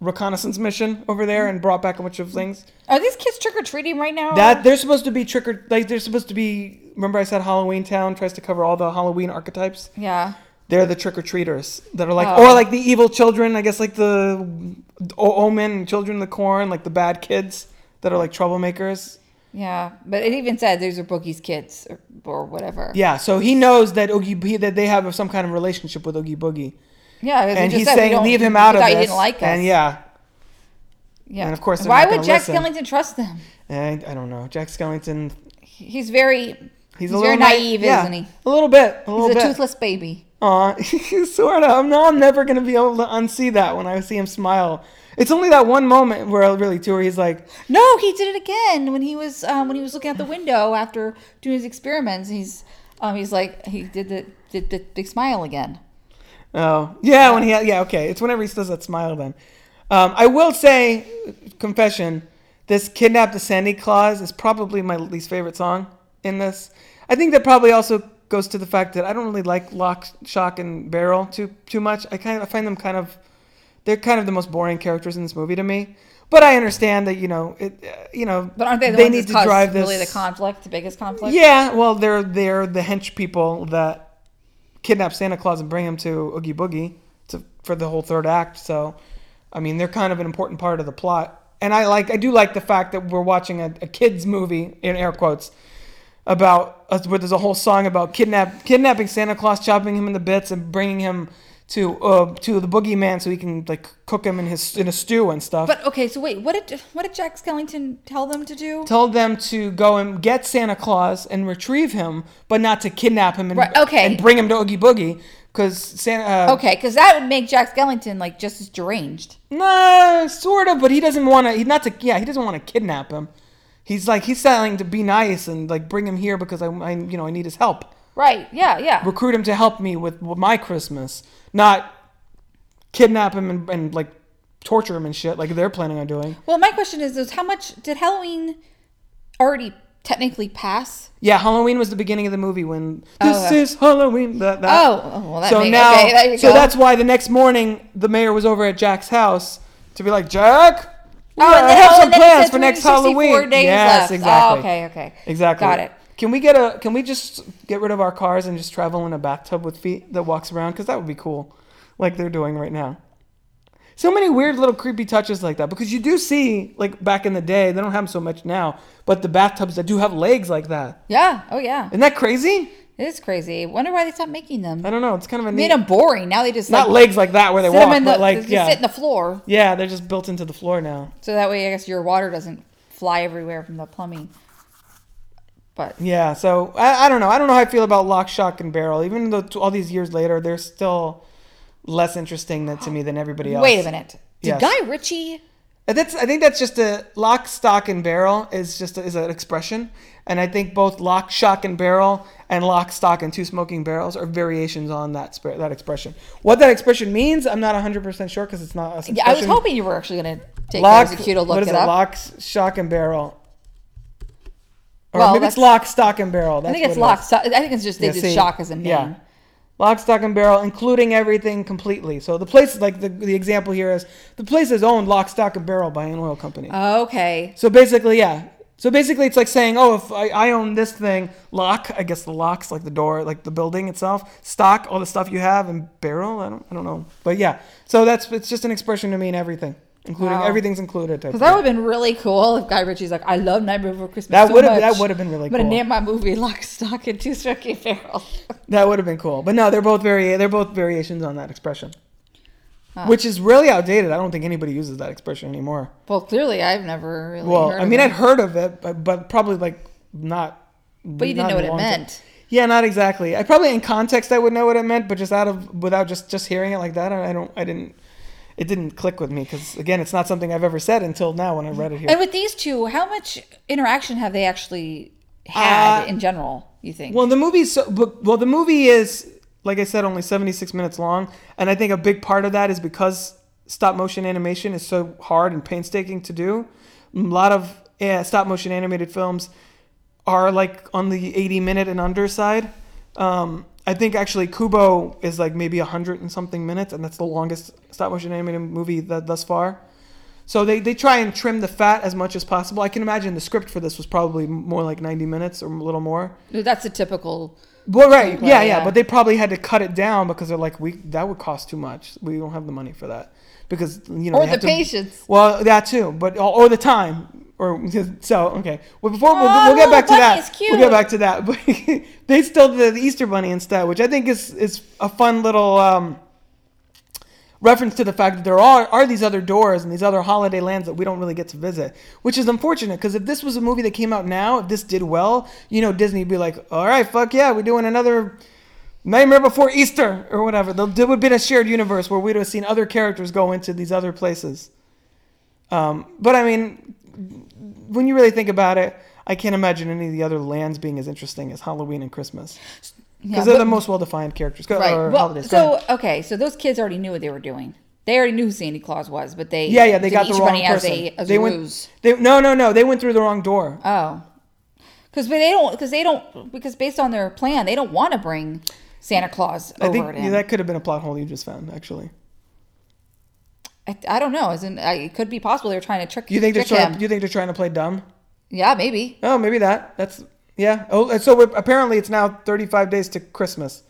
reconnaissance mission over there and brought back a bunch of things. Are these kids trick or treating right now? That they're supposed to be trick or like they're supposed to be. Remember I said Halloween Town tries to cover all the Halloween archetypes. yeah. They're the trick or treaters that are like, Oh. or like the evil children. I guess like the o- omen children of the corn, like the bad kids that are like troublemakers. Yeah, but it even said these are Boogie's kids or, or whatever. Yeah, so he knows that Oogie that they have some kind of relationship with Oogie Boogie, Yeah, he and he's said, saying leave him out of this. You didn't like us. And yeah, yeah. and of course why would Jack listen. Skellington trust them? and I don't know. Jack Skellington, He's very he's, he's, a very naive, yeah, isn't he? A little bit, a little He's a bit. toothless baby. Aw, sort of. No, I'm never gonna be able to unsee that when I see him smile. It's only that one moment where really too, where he's like, No, he did it again when he was um, when he was looking out the window after doing his experiments. He's um, he's like he did the did the big smile again. Oh, yeah, when he yeah, okay. It's whenever he does that smile then. Um, I will say, confession, this Kidnap the Sandy Claws is probably my least favorite song in this. I think that probably also goes to the fact that I don't really like Lock, Shock, and Barrel too too much. I kind of I find them kind of they're kind of the most boring characters in this movie to me. But I understand that you know it. Uh, you know, But aren't they the ones need to drive this. really the conflict, the biggest conflict? Yeah, well, they're they're the hench people that kidnap Santa Claus and bring him to Oogie Boogie to for the whole third act. So, I mean, they're kind of an important part of the plot. And I like I do like the fact that we're watching a, a kids movie in air quotes about uh, where there's a whole song about kidnap kidnapping Santa Claus, chopping him into bits, and bringing him to uh, to the boogeyman so he can like cook him in his in a stew and stuff. But okay, so wait, what did what did Jack Skellington tell them to do? told them to go and get Santa Claus and retrieve him, but not to kidnap him and, Right, okay. and bring him to Oogie Boogie. Because Santa, uh, Okay, because that would make Jack Skellington like just as deranged. nah, sort of, but he doesn't want to. He not to. Yeah, he doesn't want to kidnap him. He's like he's telling to be nice and like bring him here because I, I you know, I need his help. Right? Yeah, yeah. Recruit him to help me with, my Christmas, not kidnap him and, and like torture him and shit like they're planning on doing. Well, my question is, is how much did Halloween already technically pass? Yeah, Halloween was the beginning of the movie when Oh, this okay. is Halloween. That, that, Oh, oh, well, that so now, okay, so go. that's why the next morning the mayor was over at Jack's house to be like, Jack, Oh, and I have oh, some plans for next Halloween. Yes, left. Oh, exactly. Oh, okay, okay. Exactly. Got it. Can we get a? Can we just get rid of our cars and just travel in a bathtub with feet that walks around? Because that would be cool, like they're doing right now. So many weird little creepy touches like that because you do see like back in the day they don't have 'em so much now, but the bathtubs that do have legs like that. Yeah. Oh, yeah. Isn't that crazy? It is crazy. Wonder why they stopped making them. I don't know. It's kind of a Made neat, them boring. Now they just not like, legs like that where they sit walk, in the, but like just yeah, sit in the floor. yeah, they're just built into the floor now. So that way, I guess your water doesn't fly everywhere from the plumbing. But Yeah, so I, I don't know. I don't know how I feel about Lock, Shock, and Barrel. Even though t- all these years later, they're still less interesting than, to me than everybody else. wait a minute. Did Yes. Guy Ritchie? Uh, that's I think that's just a lock, stock, and barrel is just a, is an expression, and I think both lock, shock, and barrel and lock, stock, and two smoking barrels are variations on that sp- that expression. What that expression means, I'm not 100 percent sure because it's not. A Yeah, I was hoping you were actually going to take lock. a look what is it it? Lock, shock, and barrel. Or Well, maybe it's lock, stock, and barrel. I think it's it lock. Stock. I think it's just they Yeah, did see, shock as a name. Yeah. Lock, stock, and barrel, including everything completely. So the place, like the, the example here is, the place is owned lock, stock, and barrel by an oil company. Okay. so basically, yeah. So basically, it's like saying, oh, if I, I own this thing, lock, I guess the locks, like the door, like the building itself, stock, all the stuff you have, and barrel, I don't, I don't know. But yeah, so that's, it's just an expression to mean everything, including Wow. everything's included. Because that would have been really cool if Guy Ritchie's like, I love Nightmare Before Christmas. That so would've- much. that would've been really I'm gonna name my movie Lock, Stock, and Two Smoking Barrels. That would have been cool. But no, they're both vari- they're both variations on that expression. Which is really outdated. I don't think anybody uses that expression anymore. well, clearly, I've never really. Well, I mean. I'd heard of it, but, but probably like not. But you didn't know what it meant. Yeah, not exactly. I probably in context I would know what it meant, but just out of without just just hearing it like that, I don't. I didn't. It didn't click with me because again, it's not something I've ever said until now when I read it here. And with these two, how much interaction have they actually had Uh, in general? You think? Well, the movie's so, well, the movie is like I said, only seventy six minutes long, and I think a big part of that is because stop motion animation is so hard and painstaking to do. A lot of yeah, stop motion animated films are like on the eighty minute and under side. Um, I think actually Kubo is like maybe a hundred and something minutes, and that's the longest stop motion animated movie that thus far. So they, they try and trim the fat as much as possible. I can imagine the script for this was probably more like 90 minutes or a little more. That's a typical. Well, right, yeah, yeah, yeah. but they probably had to cut it down because they're like, we that would cost too much. We don't have the money for that because you know Or the to- patience. Well, that too, but or the time. Or so okay. Well, before we'll, we'll get back to that. We'll get back to that. But they still did the Easter Bunny instead, which I think is is a fun little um, reference to the fact that there are are these other doors and these other holiday lands that we don't really get to visit, which is unfortunate because if this was a movie that came out now, if this did well, you know, Disney'd be like, all right, fuck yeah, we're doing another. Nightmare Before Easter or whatever. There there would have been a shared universe where we'd have seen other characters go into these other places. Um, but I mean, when you really think about it, I can't imagine any of the other lands being as interesting as Halloween and Christmas because Yeah, they're the most well-defined characters. Go, Right. Well, holidays. So okay, so those kids already knew what they were doing. They already knew who Santa Claus was, but they yeah, yeah, they got the wrong person. as a as they a went. ruse. They, no, no, no. They went through the wrong door. Oh, because they don't because they don't because based on their plan they don't want to bring Santa Claus I over think yeah, that could have been a plot hole you just found. Actually, I, I don't know. Isn't I, it could be possible they're trying to trick you think they're trying? him? You think they're trying to play dumb? yeah, maybe. Oh, maybe that. That's yeah. Oh, and so apparently it's now 35 days to Christmas,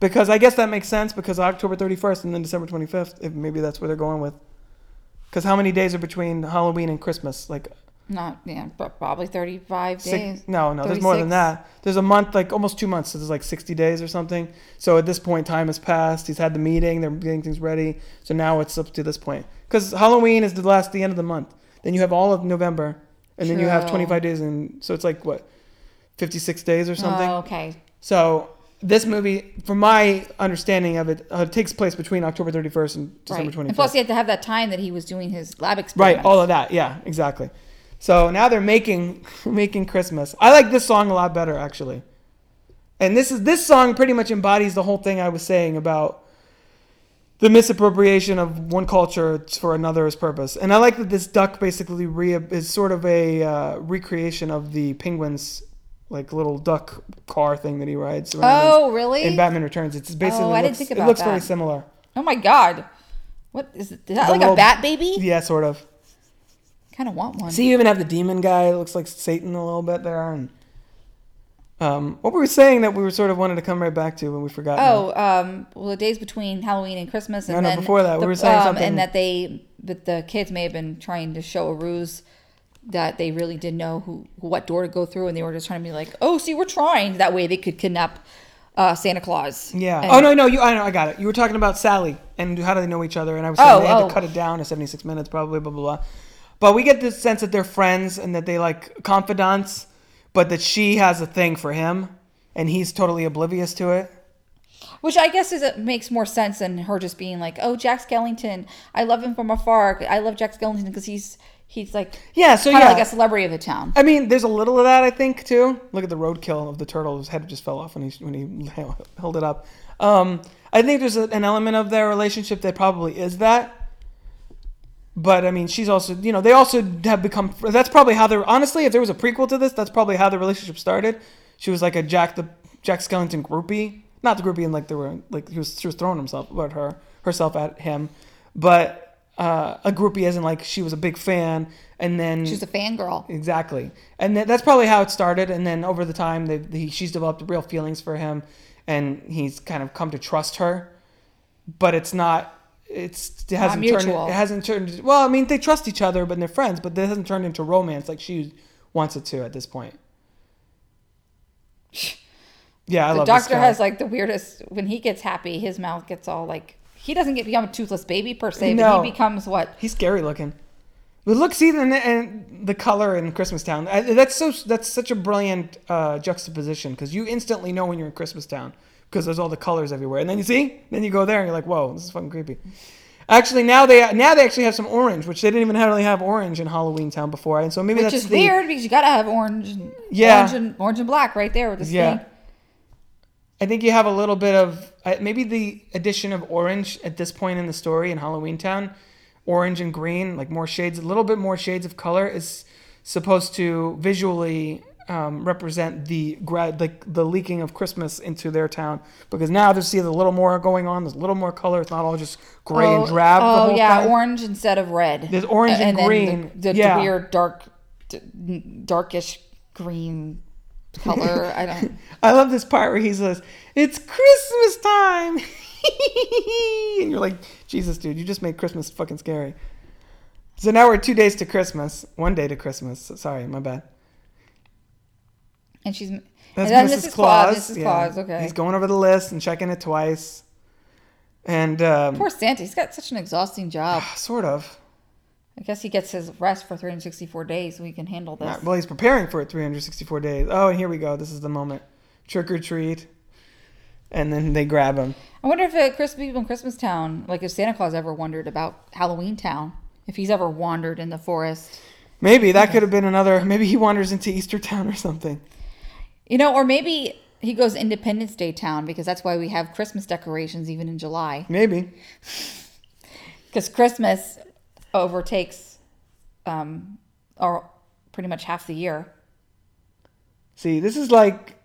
because I guess that makes sense because October 31st and then December 25th. If maybe that's where they're going with. Because how many days are between Halloween and Christmas? Like Not yeah, but probably thirty five six, days. no, no. There's more than 36. that. There's a month, like almost two months. So there's like 60 days or something. So at this point, time has passed. He's had the meeting. They're getting things ready. So now it's up to this point. Because Halloween is the last, the end of the month. Then you have all of November, and then you have True. 25 days, and so it's like what, 56 days or something. Oh, okay. So this movie, from my understanding of it, uh, takes place between October 31st and December Right. 25th. And plus, he had to have that time that he was doing his lab experiment. right, all of that. Yeah, exactly. So now they're making making Christmas. I like this song a lot better actually. And this is this song pretty much embodies the whole thing I was saying about the misappropriation of one culture for another's purpose. And I like that this duck basically re- is sort of a uh, recreation of the penguins like little duck car thing that he rides Oh, really? in Batman Returns. It's basically Oh, I didn't think it about looks very similar. oh my god, what is, it, is that? The Like little- a bat baby? Yeah, sort of. Kind of want one. See, you even have the demon guy. It looks like Satan a little bit there. And um, what were we saying that we were sort of wanted to come right back to when we forgot? Oh, um, well, the days between Halloween and Christmas, and No, no, then before that, we were saying um, something- and that they, but the kids may have been trying to show a ruse that they really didn't know who what door to go through, and they were just trying to be like, oh, see, we're trying. That way, they could kidnap uh, Santa Claus. Yeah. And- oh no, no. You. I know. I got it. You were talking about Sally and how do they know each other? And I was saying Oh, they had oh. to cut it down to seventy-six minutes, probably. Blah blah blah. But we get this sense that they're friends and that they like confidants, but that she has a thing for him, and he's totally oblivious to it. Which I guess is it makes more sense than her just being like, "Oh, Jack Skellington, I love him from afar. I love Jack Skellington because he's he's like Yeah. So kind yeah. like a celebrity of the town." I mean, there's a little of that, I think, too. Look at the roadkill of the turtle; his head just fell off when he when he held it up. Um, I think there's an element of their relationship that probably is that. But I mean, she's also, you know, they also have become. That's probably how they're. Honestly, if there was a prequel to this, that's probably how the relationship started. She was like a Jack the Jack Skellington groupie, not the groupie, and like they were like he was she was throwing himself, at her herself at him, but uh, a groupie isn't like she was a big fan, and then She's a fangirl. Exactly, and th- that's probably how it started. And then over the time, they, he, she's developed real feelings for him, and he's kind of come to trust her. But it's not. It's it hasn't turned. It hasn't turned. Well, I mean, they trust each other, but they're friends. But this hasn't turned into romance like she wants it to at this point. Yeah, I the love The doctor has like the weirdest. When he gets happy, his mouth gets all like. He doesn't get become a toothless baby per se, No. but he becomes what? He's scary looking. But look, see, and, and the color in Christmas Town. That's so. That's such a brilliant uh, juxtaposition because you instantly know when you're in Christmas Town because there's all the colors everywhere, and then you see, then you go there and you're like, whoa, this is fucking creepy. Actually, now they now they actually have some orange, which they didn't even really have orange in Halloween Town before, and so maybe Which that's is the, weird because you gotta have orange and Yeah. orange and orange and black right there with this Yeah. thing. I think you have a little bit of uh, maybe the addition of orange at this point in the story in Halloween Town, orange and green, like more shades, a little bit more shades of color is supposed to visually um, represent the grad like the leaking of Christmas into their town because now there's see a little more going on. There's a little more color. It's not all just gray oh, and drab. Oh yeah, thing. orange instead of red. There's orange and then green. The, the, Yeah. the weird dark, d- darkish green color. I don't. I love this part where he says, "It's Christmas time," and you're like, "Jesus, dude, you just made Christmas fucking scary." So now we're two days to Christmas, one day to Christmas. Sorry, my bad. And she's. That's and then Mrs. Mrs. Claus. Mrs. yeah. Claus. Okay. He's going over the list and checking it twice, and um, Poor Santa. He's got such an exhausting job. sort of. I guess he gets his rest for 364 days, so he can handle this. Not- well, he's preparing for it 364 days. Oh, and here we go. This is the moment. Trick or treat. And then they grab him. I wonder if uh, Chris, people in Christmas Town, like if Santa Claus ever wondered about Halloween Town, if he's ever wandered in the forest. Maybe that could have been another. Maybe he wanders into Easter Town or something. You know, or maybe he goes Independence Day Town because that's why we have Christmas decorations even in July. Maybe. Because Christmas overtakes um, or pretty much half the year. See, this is like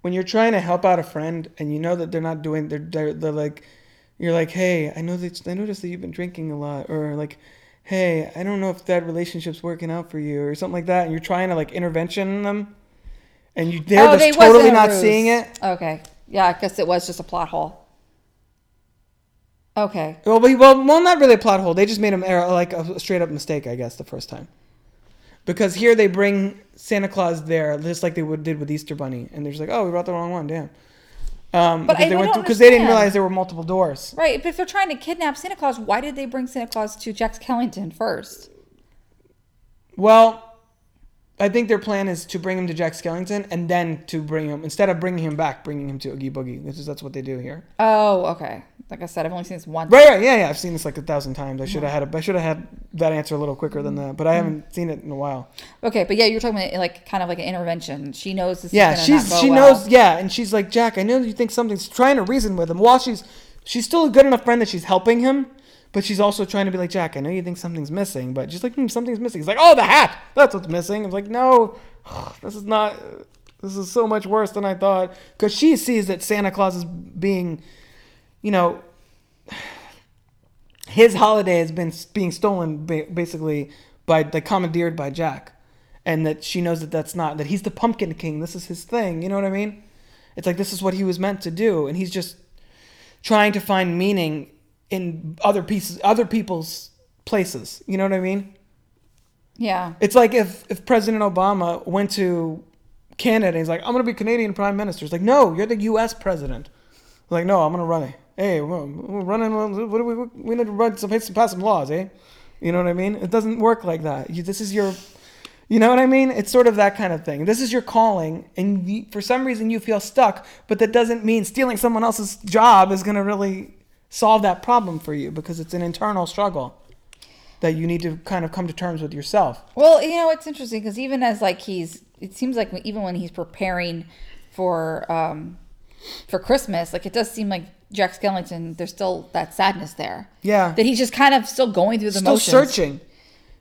when you're trying to help out a friend and you know that they're not doing. They're they're, they're like, you're like, hey, I know that I noticed that you've been drinking a lot, or like, hey, I don't know if that relationship's working out for you, or something like that, and you're trying to like intervention them, and you they're Oh, they just totally wasn't ruse. seeing it. Okay. Yeah, I guess it was just a plot hole. Okay. Well, we- well, well, not really a plot hole. They just made him err, like a straight up mistake, I guess, the first time. Because here they bring Santa Claus there, just like they would did with Easter Bunny, and they're just like, "Oh, we brought the wrong one, damn." Um, But because I- they went because they didn't realize there were multiple doors. Right, but if they're trying to kidnap Santa Claus, why did they bring Santa Claus to Jack Skellington first? Well, I think their plan is to bring him to Jack Skellington and then to bring him instead of bringing him back, bringing him to Oogie Boogie. This is that's what they do here. Oh, okay. Like I said, I've only seen this once. Right, right, yeah, yeah. I've seen this like a thousand times. I should have had a, I should have had that answer a little quicker than that, but I mm-hmm. haven't seen it in a while. Okay, but yeah, you're talking about like kind of like an intervention. She knows this Yeah, is she's she well. knows. Yeah, and she's like Jack. I know you think something's trying to reason with him. While she's she's still a good enough friend that she's helping him, but she's also trying to be like Jack. I know you think something's missing, but she's like hmm, something's missing. He's like, oh, the hat. That's what's missing. I'm like, no, this is not. This is so much worse than I thought. Because she sees that Santa Claus is being, you know, his holiday has been being stolen basically by like commandeered by Jack, and that she knows that that's not that he's the Pumpkin King. This is his thing. You know what I mean? It's like this is what he was meant to do, and he's just trying to find meaning in other pieces, other people's places. You know what I mean? Yeah. It's like if if President Obama went to Canada and he's like, I'm gonna be Canadian Prime Minister. It's like, no, you're the U.S. President. Like, no, I'm gonna run it. Hey, we're, we're running. What do we? We need to run some pass some laws, eh? You know what I mean? It doesn't work like that. You, this is your, you know what I mean? It's sort of that kind of thing. This is your calling, and you, for some reason you feel stuck, but that doesn't mean stealing someone else's job is gonna really solve that problem for you because it's an internal struggle that you need to kind of come to terms with yourself. Well, you know, it's interesting because even as like he's, it seems like even when he's preparing for um for Christmas, like it does seem like Jack Skellington, there's still that sadness there. Yeah. That he's just kind of still going through the still motions. searching.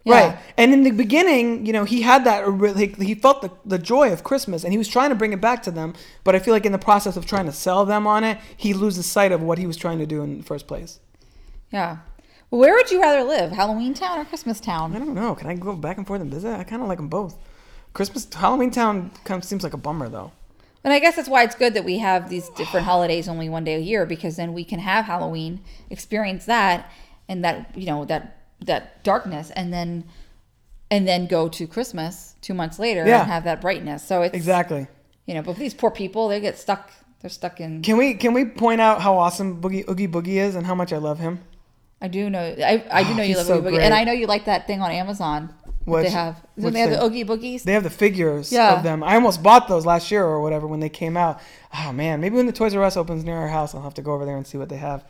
Yeah. Right. And in the beginning, you know, he had that, like, he felt the, the joy of Christmas and he was trying to bring it back to them. But I feel like in the process of trying to sell them on it, he loses sight of what he was trying to do in the first place. Yeah. Well, where would you rather live, Halloween Town or Christmas Town? I don't know. Can I go back and forth and visit? I kind of like them both. Christmas, Halloween Town kind of seems like a bummer, though. And I guess that's why it's good that we have these different holidays only one day a year because then we can have Halloween, experience that, and that you know that that darkness, and then and then go to Christmas two months later Yeah. and have that brightness. So it's Exactly. you know, but these poor people, they get stuck. They're stuck in. Can we can we point out how awesome Boogie Oogie Boogie is and how much I love him? I do know. I, I do oh, know you love so Oogie Boogie, great. and I know you like that thing on Amazon. Which- they have. They have the? Oogie Boogies? They have the figures Yeah. of them. I almost bought those last year or whatever when they came out. Oh man, maybe when the Toys R Us opens near our house, I'll have to go over there and see what they have.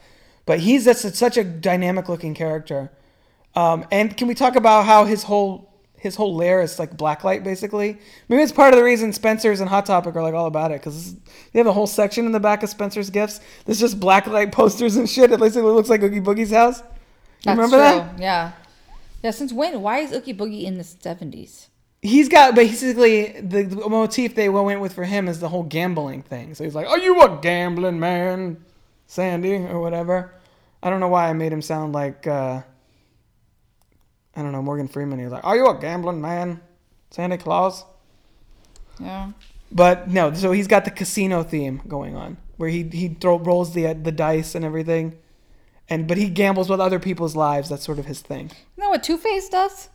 But he's just such a dynamic looking character. Um, and can we talk about how his whole his whole lair is like blacklight basically? Maybe it's part of the reason Spencer's and Hot Topic are like all about it because they have a whole section in the back of Spencer's gifts. There's just blacklight posters and shit. At least it looks like Oogie Boogie's house. You That's remember that? Yeah. Yeah. Since when? Why is Oogie Boogie in the seventies? he's got basically the, the motif they went with for him is the whole gambling thing. So he's like, "Are you a gambling man, Sandy, or whatever?" I don't know why I made him sound like uh, I don't know Morgan Freeman. He's like, "Are you a gambling man, Santa Claus?" Yeah. But no, so he's got the casino theme going on, where he he throw rolls the the dice and everything, and but he gambles with other people's lives. That's sort of his thing. You know what Two Face does?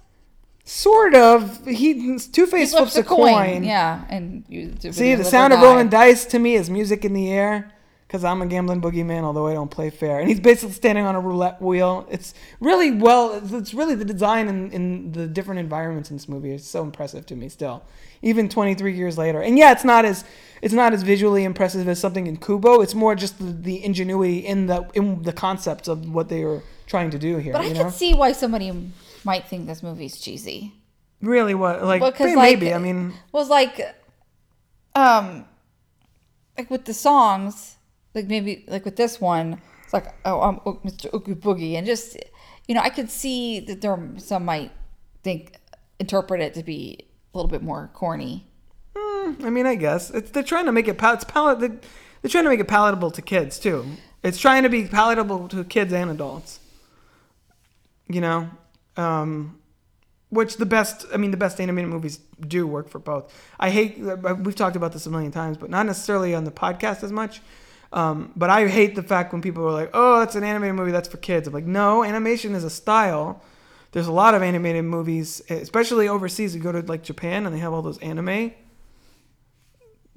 Sort of. He Two Face He flips a coin. Yeah, and you See, the sound of rolling dice to me is music in the air because I'm a gambling boogeyman, although I don't play fair. And he's basically standing on a roulette wheel. It's really well, it's really the design in, in the different environments in this movie is so impressive to me still, even 23 years later. And yeah, it's not as it's not as visually impressive as something in Kubo. It's more just the, the ingenuity in the in the concepts of what they were trying to do here. But I you can see why somebody might think this movie's cheesy. really, what like Because maybe, like, I mean, was like, um, like with the songs, like maybe like with this one, it's like oh I'm Mr. Oogie Boogie, and just you know I could see that there some might think interpret it to be a little bit more corny. I mean, I guess it's they're trying to make it pal- it's palat- they're, they're trying to make it palatable to kids too. It's trying to be palatable to kids and adults. You know, um, which the best I mean the best animated movies do work for both. I hate we've talked about this a million times, but not necessarily on the podcast as much. Um, but I hate the fact when people are like, "Oh, that's an animated movie that's for kids." I'm like, "No, animation is a style." There's a lot of animated movies, especially overseas. You go to like Japan and they have all those anime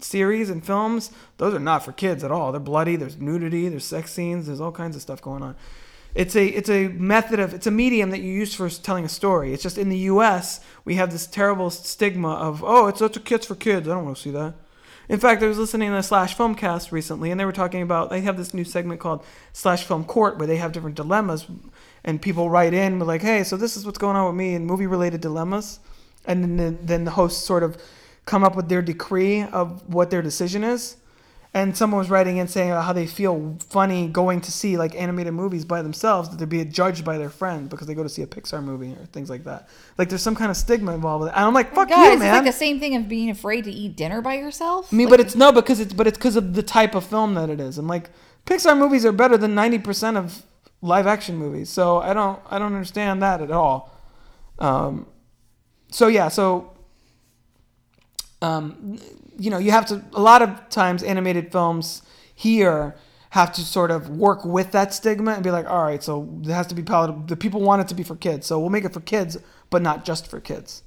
series and films, those are not for kids at all. They're bloody. There's nudity. There's sex scenes. There's all kinds of stuff going on. It's a it's a method of it's a medium that you use for telling a story. It's just in the U.S. we have this terrible stigma of oh it's it's kids for kids. I don't want to see that. In fact, I was listening to Slash Filmcast recently, and they were talking about they have this new segment called Slash Film Court where they have different dilemmas, and people write in like, hey, so this is what's going on with me and movie related dilemmas, and then the, then the hosts sort of come up with their decree of what their decision is. And someone was writing in saying how they feel funny going to see like animated movies by themselves, that they're being judged by their friend because they go to see a Pixar movie or things like that. Like there's some kind of stigma involved with it. And I'm like, fuck Guys, you, it's man. like the same thing of being afraid to eat dinner by yourself. I mean, Like, but it's no because it's but it's because of the type of film that it is. I'm like, Pixar movies are better than ninety percent of live action movies. So I don't I don't understand that at all. Um, so yeah, so um, you know, you have to a lot of times animated films here have to sort of work with that stigma and be like, all right, so it has to be palatable. The people want it to be for kids, so we'll make it for kids, but not just for kids.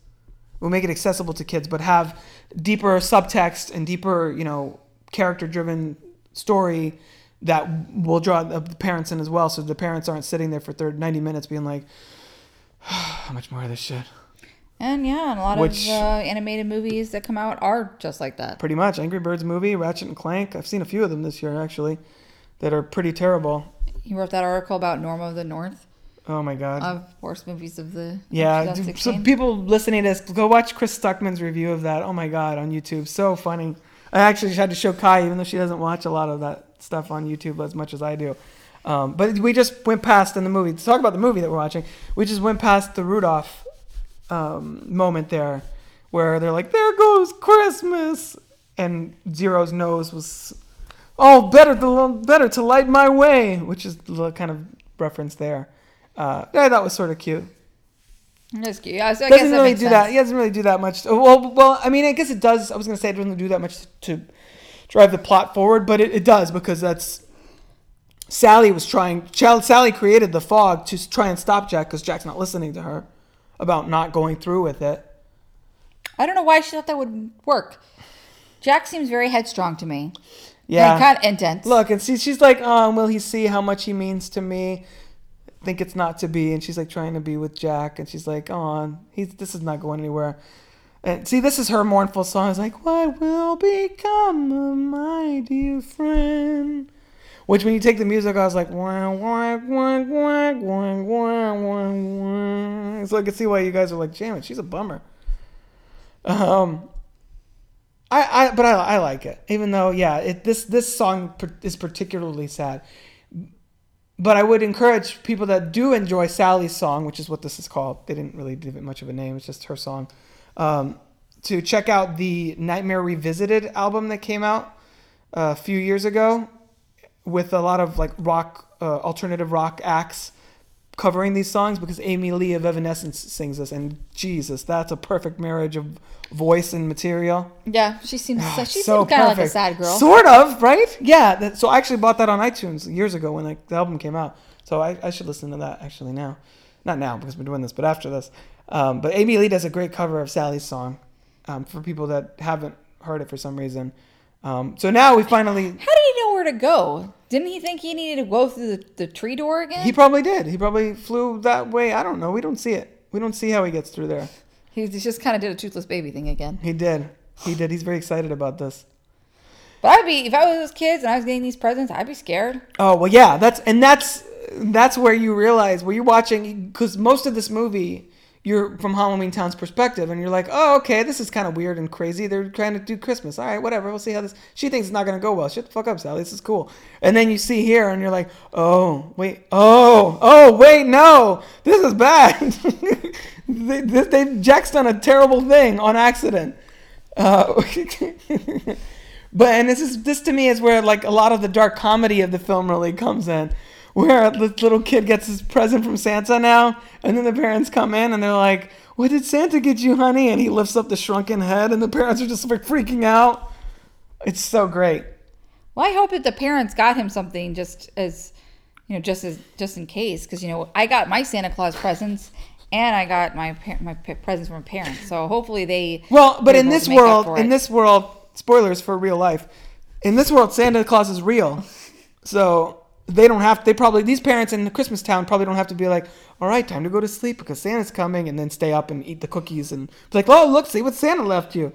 We'll make it accessible to kids, but have deeper subtext and deeper, you know, character-driven story that will draw the parents in as well. So the parents aren't sitting there for 30, 90 minutes being like, how much more of this shit? And yeah, and a lot Which- of uh, animated movies that come out are just like that. Pretty much. Angry Birds movie, Ratchet and Clank. I've seen a few of them this year actually, that are pretty terrible. You wrote that article about Norm of the North Oh my god. of worst movies of the Yeah, of so people listening to this, go watch Chris Stuckman's review of that. Oh my god, on YouTube, so funny. I actually had to show Kai, even though she doesn't watch a lot of that stuff on YouTube as much as I do. Um, but we just went past in the movie to talk about the movie that we're watching. We just went past the Rudolph um, moment there, where they're like, "There goes Christmas," and Zero's nose was, "Oh, better to better to light my way," which is the kind of reference there. Uh, yeah, that was sort of cute That's cute. Yeah, so I doesn't really do sense. that. He doesn't really do that much. Well, well, I mean, I guess it does. I was gonna say it doesn't do that much to drive the plot forward, but it, it does because that's Sally was trying. Child Sally created the fog to try and stop Jack because Jack's not listening to her about not going through with it. I don't know why she thought that would work. Jack seems very headstrong to me. Yeah. And kind of intense. Look, and see, she's like, oh, will he see how much he means to me? Think it's not to be, and she's like trying to be with Jack, and she's like, oh, he's this is not going anywhere. And see, this is her mournful song. It's like, what will become of my dear friend? Which, when you take the music, I was like, wah, wah, wah, wah, wah, wah, wah, wah. so I can see why you guys are like, it, she's a bummer. Um, I, I but I, I like it even though yeah it, this this song is particularly sad but I would encourage people that do enjoy Sally's song which is what this is called they didn't really give it much of a name it's just her song um, to check out the Nightmare Revisited album that came out uh, a few years ago with a lot of like rock, uh, alternative rock acts covering these songs because Amy Lee of Evanescence sings this, and Jesus, that's a perfect marriage of voice and material. Yeah, she seems Ah, so, she so seems kind of like a sad girl. Sort of, right? Yeah. That, so I actually bought that on iTunes years ago when like, the album came out. So I, I should listen to that actually now. Not now because we're doing this, but after this. Um, but Amy Lee does a great cover of Sally's song um, for people that haven't heard it for some reason. Um, so now we finally. How did he know where to go? Didn't he think he needed to go through the, the tree door again? He probably did. He probably flew that way. I don't know. We don't see it. We don't see how he gets through there. He just kind of did a toothless baby thing again. He did. He did. He's very excited about this. But I'd be if I was those kids and I was getting these presents, I'd be scared. Oh well, yeah. That's and that's that's where you realize where you're watching because most of this movie you're from Halloween Town's perspective, and you're like, oh okay, this is kind of weird and crazy. They're trying to do Christmas. All right, whatever. We'll see how this. She thinks it's not gonna go well. Shut the fuck up, Sally. This is cool. And then you see here, and you're like, oh wait, oh oh wait, no, this is bad. they, they, they Jack's done a terrible thing on accident. Uh, but and this is this to me is where like a lot of the dark comedy of the film really comes in, where this little kid gets his present from Santa now, and then the parents come in and they're like, "What did Santa get you, honey?" And he lifts up the shrunken head, and the parents are just like freaking out. It's so great. Well, I hope that the parents got him something just as, you know, just as just in case, because you know I got my Santa Claus presents and I got my my presents from parents. So hopefully they Well, but in this to make up world, in this world, spoilers for real life. In this world, Santa Claus is real, so they don't have. They probably these parents in the Christmas town probably don't have to be like, "All right, time to go to sleep because Santa's coming," and then stay up and eat the cookies and be like, "Oh, look, see what Santa left you."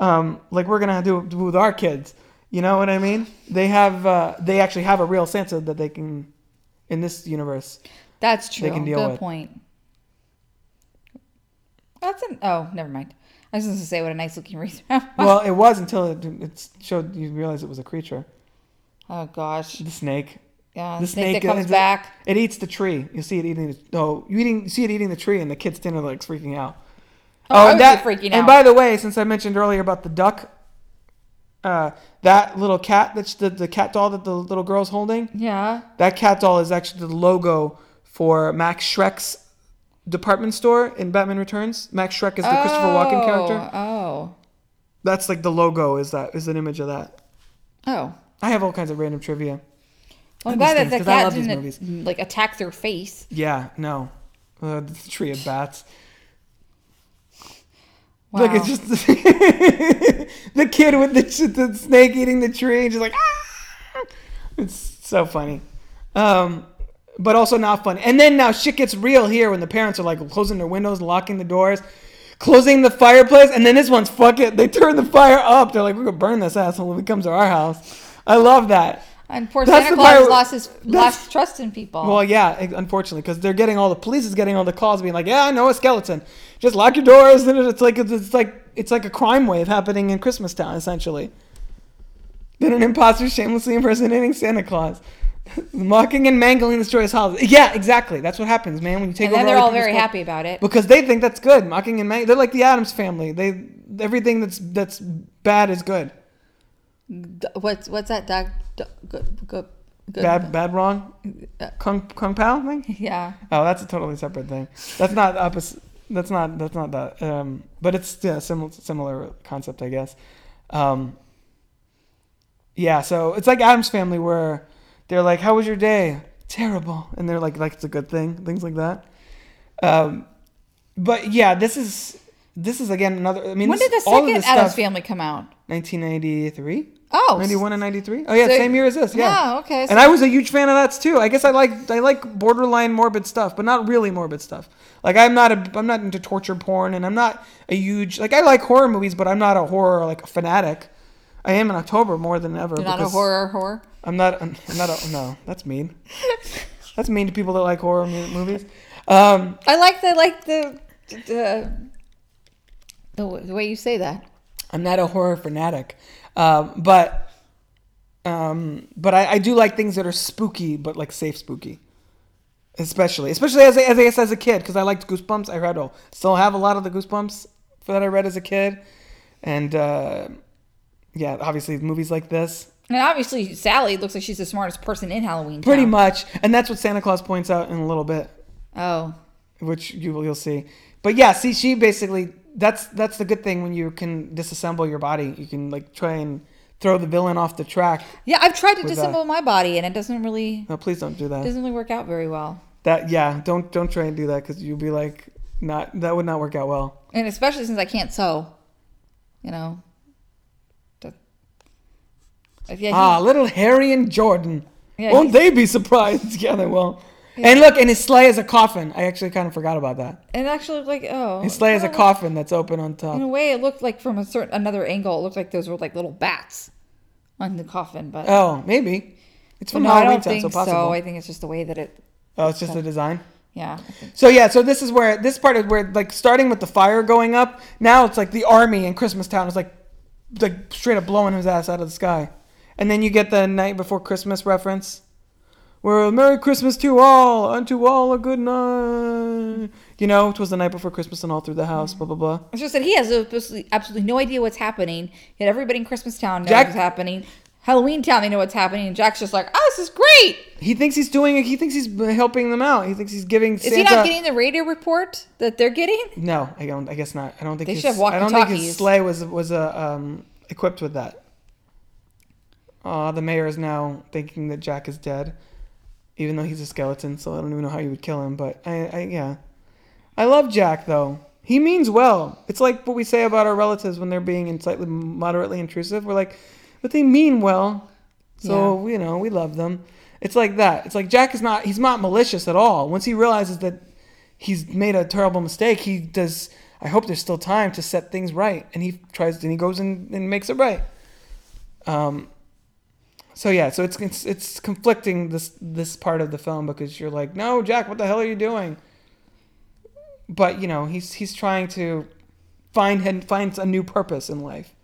Um, like we're gonna do, do with our kids. You know what I mean? They have. Uh, they actually have a real Santa that they can, in this universe. That's true. They can deal Good with. point. That's an oh, never mind. I was just going to say what a nice looking wreath. Well, it was until it, it showed you realize it was a creature, oh gosh, the snake. Yeah, The snake, snake that comes is- back. It eats the tree. You see it eating. The, no, you eating. You see it eating the tree, and the kid's standing there like freaking out. Oh, I and that. freaking And by the way, since I mentioned earlier about the duck, uh, that little cat that's the the cat doll that the little girl's holding. Yeah. That cat doll is actually the logo for Max Shreck's department store in Batman Returns. Max Shreck is the Christopher Walken character. Oh. That's like the logo. Is that is an image of that? Oh. I have all kinds of random trivia. Well, I'm glad that the the 'cause I cat didn't like attack their face. Yeah, no. Uh, the tree of bats. Wow. Look, it's just the kid with the, the snake eating the tree, and just like, ah! it's so funny. Um, but also not funny. And then now shit gets real here when the parents are like closing their windows, locking the doors, closing the fireplace, and then this one's fuck it. They turn the fire up. They're like, we're gonna burn this asshole when he comes to our house. I love that. And poor That's Santa Claus lost his lost trust in people. Well, yeah, unfortunately, because they're getting all the police is getting all the calls, being like, "Yeah, I know a skeleton. Just lock your doors." And it's like it's like it's like a crime wave happening in Christmas Town, essentially. Then an imposter shamelessly impersonating Santa Claus, mocking and mangling the joyous holiday. Yeah, exactly. That's what happens, man. When you take and over then they're all very happy about it. because they think that's good. Mocking and mangling. They're like the Addams family. They everything that's that's bad is good. What's what's that? Doc, good, good, good. Bad, bad, wrong. Uh, Kung Kung Pao thing. Yeah. Oh, that's a totally separate thing. That's not opposite. That's not. That's not that. Um, but it's yeah, similar similar concept, I guess. Um, yeah, so it's like Addams family, where they're like, "How was your day?" Terrible, and they're like, "Like it's a good thing," things like that. Um, but yeah, this is this is again another. I mean, When this, did the second Addams stuff, Family come out? 1993, Oh, 91 and 93. Oh yeah, so- same year as this. Yeah. Yeah, okay, And I was a huge fan of that too. I guess I like I like borderline morbid stuff, but not really morbid stuff. Like I'm not a I'm not into torture porn, and I'm not a huge like I like horror movies, but I'm not a horror like a fanatic. I am in October more than ever. You're not a horror whore. I'm not. I'm not a, no, that's mean. that's mean to people that like horror movies. Um, I like the like the the the, the way you say that. I'm not a horror fanatic, um, but um, but I, I do like things that are spooky, but like safe spooky. Especially, especially as a, as a, as a kid, because I liked Goosebumps. I read, oh, still have a lot of the Goosebumps that I read as a kid, and uh, yeah, obviously movies like this, And obviously, Sally looks like she's the smartest person in Halloween. pretty much, and that's what Santa Claus points out in a little bit, Oh, which you will you'll see. But yeah, see, she basically that's that's the good thing when you can disassemble your body. You can like try and throw the villain off the track. yeah. I've tried to disassemble my body, and it doesn't really No, please don't do that. doesn't really work out very well. That yeah, don't don't try and do that because you'll be like not that would not work out well. And especially since I can't sew, you know. That- yeah, he- Ah, little Harry and Jordan. Yeah, Won't they be surprised? yeah, they And look, and his sleigh is a coffin. I actually kind of forgot about that. it actually looked like oh, His sleigh is a coffin that's open on top. In a way, it looked like from a certain another angle, it looked like those were like little bats on the coffin. But Oh, maybe. It's from no, I Halloween don't think so so. I think it's just the way that it. oh, it's just the design. Yeah, So yeah, so this is where this part is where like starting with the fire going up. Now it's like the army in Christmas Town is like like straight up blowing his ass out of the sky, and then you get the night before Christmas reference, where Merry Christmas to all, unto all a good night. You know, it was the night before Christmas and all through the house. Blah blah blah. it's just that he has absolutely, absolutely no idea what's happening. Yet everybody in Christmas Town knows Jack- what's happening. Halloween Town, they know what's happening, and Jack's just like, "Oh, this is great." He thinks he's doing. It he thinks he's helping them out. He thinks he's giving. Is Santa, he not getting the radio report that they're getting? No, I don't. I guess not. I don't think They his, should have I don't think his sleigh was was uh, um, equipped with that. Uh, the mayor is now thinking that Jack is dead, even though he's a skeleton. So I don't even know how you would kill him. But I, I yeah, I love Jack though. He means well. It's like what we say about our relatives when they're being slightly moderately intrusive. We're like, but they mean well. So you know we love them. It's like that. It's like Jack is not. He's not malicious at all. Once he realizes that he's made a terrible mistake, he does. I hope there's still time to set things right, and he tries and he goes and, and makes it right. Um. So yeah, so it's, it's it's conflicting this this part of the film because you're like, no, Jack, what the hell are you doing? But you know, he's he's trying to find and finds a new purpose in life,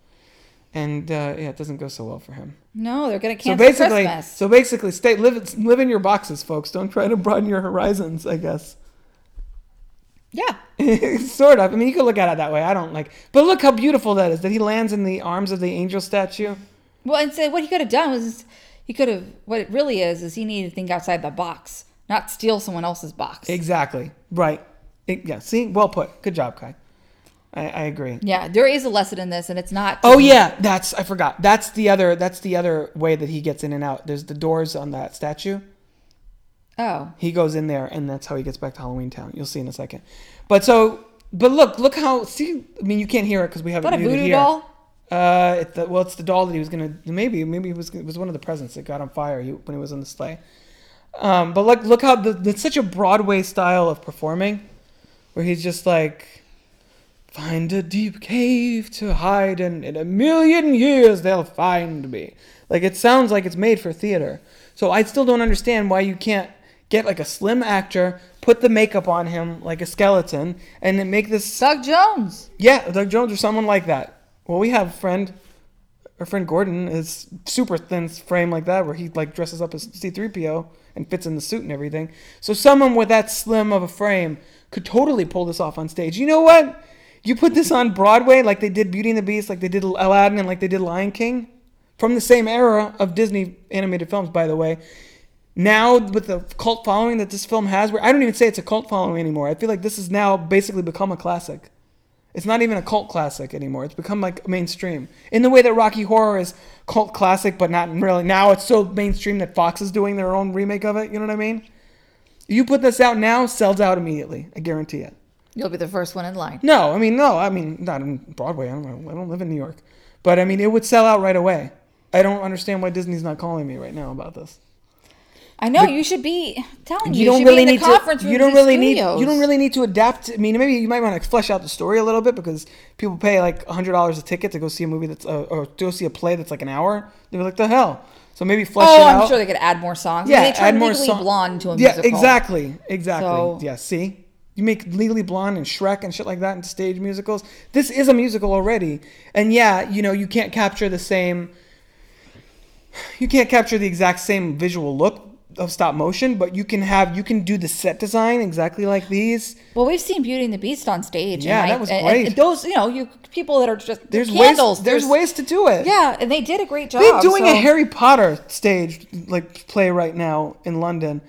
and uh, yeah, it doesn't go so well for him. No, they're gonna So cancel basically, Christmas. so basically, stay live live in your boxes, folks. Don't try to broaden your horizons. I guess. yeah, sort of. I mean, you could look at it that way. I don't like, but look how beautiful that is. That he lands in the arms of the angel statue. Well, instead, what he could have done was he could have. What it really is is he needed to think outside the box, not steal someone else's box. Exactly. Right. It- yeah. See, well put. Good job, Kai. I, I agree. yeah, there is a lesson in this, and it's not. Oh yeah, that's I forgot. That's the other. That's the other way that he gets in and out. There's the doors on that statue. Oh, He goes in there, and that's how he gets back to Halloween Town. You'll see in a second. But so, but look, look how. See, I mean, you can't hear it because we haven't muted here. doll? Uh, it, the, well, it's the doll that he was gonna maybe maybe it was it was one of the presents that got on fire he, when he was on the sleigh. Um, but look look how the, it's such a Broadway style of performing, where he's just like, find a deep cave to hide in. In a million years they'll find me. Like it sounds like it's made for theater. So I still don't understand why you can't get like a slim actor, put the makeup on him like a skeleton, and then make this Doug Jones. yeah, Doug Jones or someone like that. Well, we have friend, our friend Gordon is super thin frame like that, where he like dresses up as C-3PO and fits in the suit and everything. So someone with that slim of a frame could totally pull this off on stage. You know what? You put this on Broadway like they did Beauty and the Beast, like they did Aladdin, and like they did Lion King, from the same era of Disney animated films, by the way. Now with the cult following that this film has, where I don't even say it's a cult following anymore. I feel like this has now basically become a classic. It's not even a cult classic anymore. It's become like mainstream. In the way that Rocky Horror is cult classic, but not really. Now it's so mainstream that Fox is doing their own remake of it. You know what I mean? You put this out now, sells out immediately. I guarantee it. You'll be the first one in line. No, I mean no, I mean not in Broadway. I don't, I don't live in New York, but I mean it would sell out right away. I don't understand why Disney's not calling me right now about this. I know you should be telling you. you don't really be in the need conference to. You don't really need. You don't really need to adapt. I mean, maybe you might want to flesh out the story a little bit because people pay like hundred dollars a ticket to go see a movie that's uh, or to go see a play that's like an hour. They're like the hell. So maybe flesh Oh, it I'm out. sure they could add more songs. yeah, they add more Legally song- Blonde into a yeah, musical. exactly, exactly. So- yeah, see, you make Legally Blonde and Shrek and shit like that into stage musicals. This is a musical already, and yeah, you know you can't capture the same. You can't capture the exact same visual look of stop motion, but you can have you can do the set design exactly like these. Well, we've seen Beauty and the Beast on stage. Yeah, and that I- was great. and those, you know, you people that are just There's candles. ways there's, ways to do it. Yeah, and they did a great job. They're doing a Harry Potter stage like play right now in London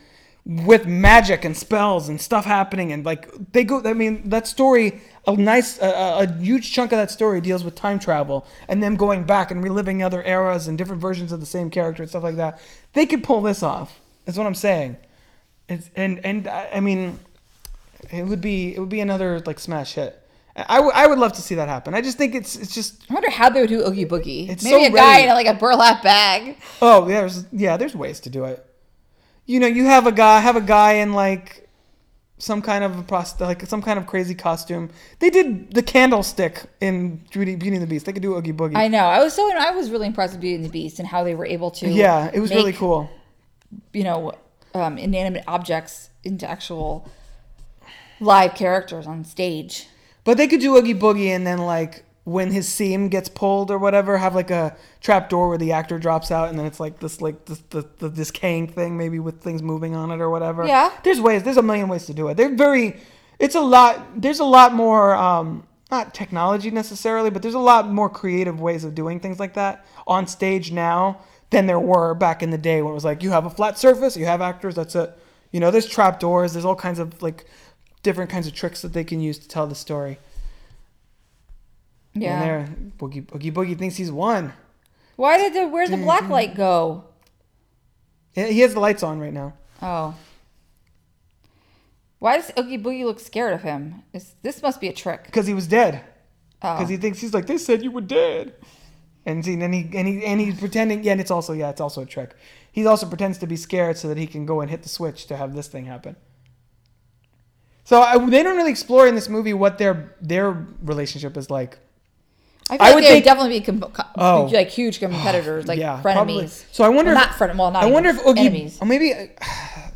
with magic and spells and stuff happening and like they go I mean that story a nice a huge chunk of that story deals with time travel and them going back and reliving other eras and different versions of the same character and stuff like that. They could pull this off. That's what I'm saying. It's and and I mean it would be it would be another like smash hit. I, w- I would love to see that happen. I just think it's it's just I wonder how they would do Oogie Boogie. It's Maybe so a guy ready. in like a burlap bag. Oh, there's yeah, there's ways to do it. You know, you have a guy have a guy in like some kind of a prost like some kind of crazy costume. They did the candlestick in Beauty, Beauty and the Beast. They could do Oogie Boogie. I know. I was so I was really impressed with Beauty and the Beast and how they were able to. yeah, it was really cool. You know, um, inanimate objects into actual live characters on stage. But they could do Oogie Boogie and then like when his seam gets pulled or whatever, have like a trap door where the actor drops out and then it's like this like this the, the decaying thing maybe with things moving on it or whatever. Yeah. There's ways. There's a million ways to do it. They're very. It's a lot. There's a lot more. Um, not technology necessarily, but there's a lot more creative ways of doing things like that on stage now than there were back in the day when it was like you have a flat surface, you have actors, that's it. You know, there's trap doors, there's all kinds of like different kinds of tricks that they can use to tell the story. Yeah. And there, Boogie Boogie Boogie thinks he's won. Why did the where'd the Mm-hmm. black light go? He has the lights on right now. Oh. Why does Oogie Boogie look scared of him? Is this must be a trick? because he was dead. Oh. Because he thinks he's like they said you were dead, and see, then he and he and he's pretending. Yeah, and it's also yeah, it's also a trick. He also pretends to be scared so that he can go and hit the switch to have this thing happen. So I, they don't really explore in this movie what their their relationship is like. I feel I like would they would think- definitely be com- com- Oh. like huge competitors, like yeah, frenemies. probably. So I wonder. Well, if, not friend. Well, not I wonder if Oogie. enemies Or maybe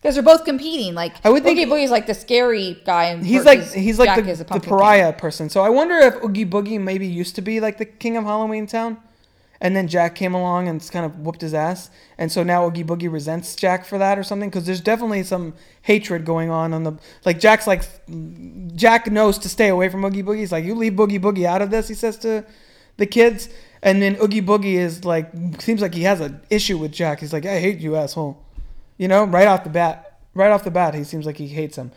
because they're both competing. Like I would think- Oogie Boogie's like the scary guy, and he's like he's like the, the pariah person. So I wonder if Oogie Boogie maybe used to be like the king of Halloween Town, and then Jack came along and kind of whooped his ass, and so now Oogie Boogie resents Jack for that or something. Because there's definitely some hatred going on on the like Jack's like Jack knows to stay away from Oogie Boogie. He's like you leave Oogie Boogie out of this. He says to the kids, and then Oogie Boogie is like seems like he has an issue with Jack. He's like I hate you asshole, you know, right off the bat. Right off the bat, he seems like he hates him.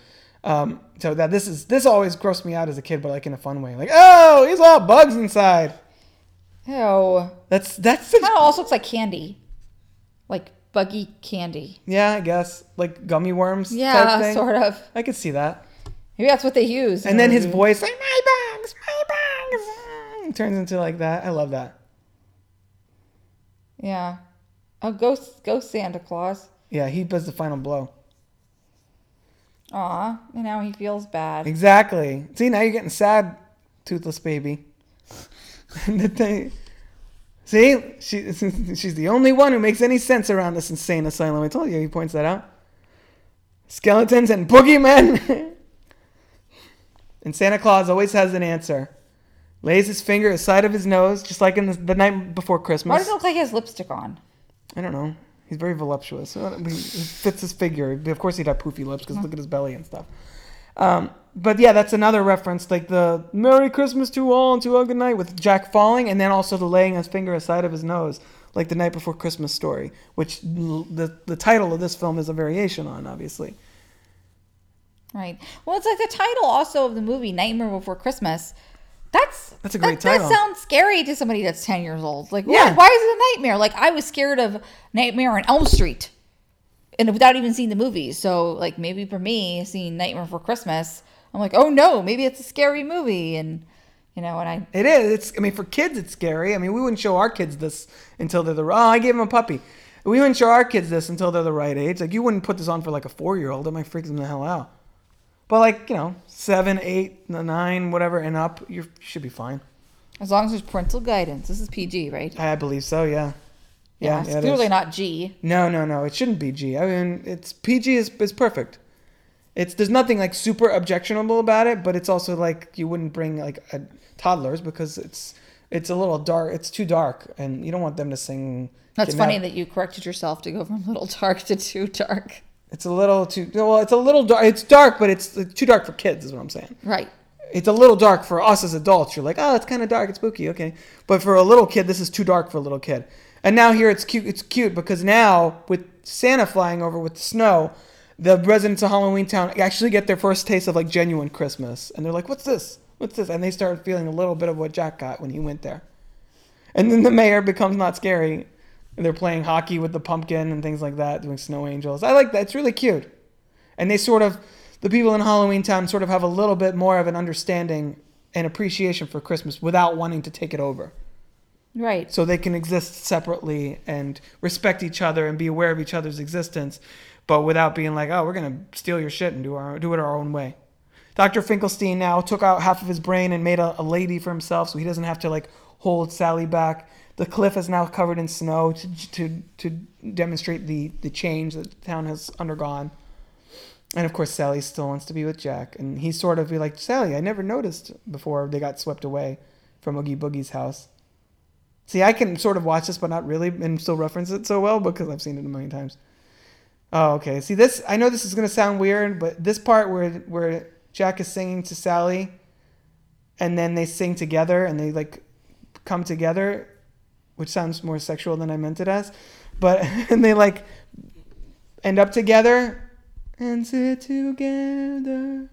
Um, so that this is this always grossed me out as a kid, but like in a fun way. Like, oh, he's all bugs inside. Oh, That's that's Kind of also looks like candy, like buggy candy. yeah, I guess like gummy worms. Yeah, thing. sort of. I could see that. Maybe that's what they use. And then his voice, like my bugs, my bugs, turns into like that. I love that. Yeah. Oh, ghost, ghost Santa Claus. Yeah, he does the final blow. Aw, and now he feels bad. Exactly. See, now you're getting sad, toothless baby. See, she, she's the only one who makes any sense around this insane asylum. I told you, he points that out. Skeletons and boogeymen. and Santa Claus always has an answer. Lays his finger aside of his nose, just like in the, the night before Christmas. Why does it look like he has lipstick on? I don't know. He's very voluptuous. So it fits his figure. Of course, he'd have poofy lips because look at his belly and stuff. Um, but yeah, that's another reference, like the "Merry Christmas to all and to a good night" with Jack falling, and then also the laying his finger aside of his nose, like the night before Christmas story, which the the title of this film is a variation on, obviously. Right. Well, it's like the title also of the movie Nightmare Before Christmas. That's That's a great that, title. That sounds scary to somebody that's ten years old. Like, Yeah. why, why is it a nightmare? Like, I was scared of Nightmare on Elm Street, and without even seeing the movie. So, like, maybe for me, seeing Nightmare for Christmas, I'm like, oh no, maybe it's a scary movie, and you know, and I It is. It's. I mean, for kids, it's scary. I mean, we wouldn't show our kids this until they're the. Oh, I gave him a puppy. We wouldn't show our kids this until they're the right age. Like, you wouldn't put this on for like a four year old. It might freak them the hell out. But like, you know, seven, eight, nine, whatever, and up, you're, should be fine. as long as there's parental guidance. This is PG, right? I believe so. Yeah. Yeah. it's yeah clearly is. not G. No, no, no. It shouldn't be G. I mean, it's PG is is perfect. It's there's nothing like super objectionable about it, but it's also like you wouldn't bring like a, toddlers because it's it's a little dark. It's too dark, and you don't want them to sing. That's funny that you corrected yourself to go from little dark to too dark. It's a little too. Well, it's a little dark. It's dark, but it's too dark for kids. Is what I'm saying. Right. It's a little dark for us as adults. You're like, oh, it's kind of dark. It's spooky. Okay, but for a little kid, this is too dark for a little kid. And now here it's cute. It's cute because now with Santa flying over with the snow, the residents of Halloween Town actually get their first taste of like genuine Christmas, and they're like, "What's this? What's this?" And they start feeling a little bit of what Jack got when he went there. And then the mayor becomes not scary. And they're playing hockey with the pumpkin and things like that, doing snow angels. I like that. It's really cute. And they sort of, the people in Halloween Town sort of have a little bit more of an understanding and appreciation for Christmas without wanting to take it over. Right. So they can exist separately and respect each other and be aware of each other's existence, but without being like, oh, we're gonna steal your shit and do our do it our own way. Dr. Finkelstein now took out half of his brain and made a, a lady for himself, so he doesn't have to like hold Sally back. The cliff is now covered in snow to to, to demonstrate the the change that the town has undergone. And of course, Sally still wants to be with Jack, and he's sort of be like, Sally, I never noticed before they got swept away from Oogie Boogie's house. See, I can sort of watch this, but not really, and still reference it so well because I've seen it a million times. Oh, okay. See, this I know this is gonna sound weird, but this part where where Jack is singing to Sally, and then they sing together and they like come together, which sounds more sexual than I meant it as, but and they like end up together and sit together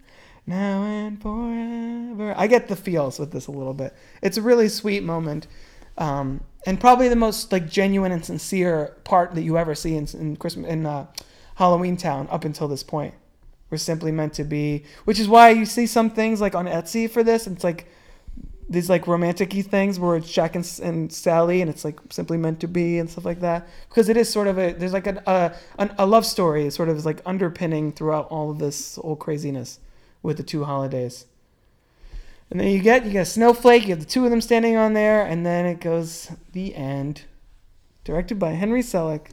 now and forever. I get the feels with this a little bit. It's a really sweet moment, um, and probably the most like genuine and sincere part that you ever see in, in Christmas in uh, Halloween Town up until this point. We're simply meant to be, which is why you see some things like on Etsy for this. It's like these like romantic-y things where it's Jack and, and Sally, and it's like simply meant to be and stuff like that. Because it is sort of a there's like an, a an, a love story, sort of is like underpinning throughout all of this whole craziness with the two holidays. And then you get you get a snowflake. You have the two of them standing on there, and then it goes the end. Directed by Henry Selick.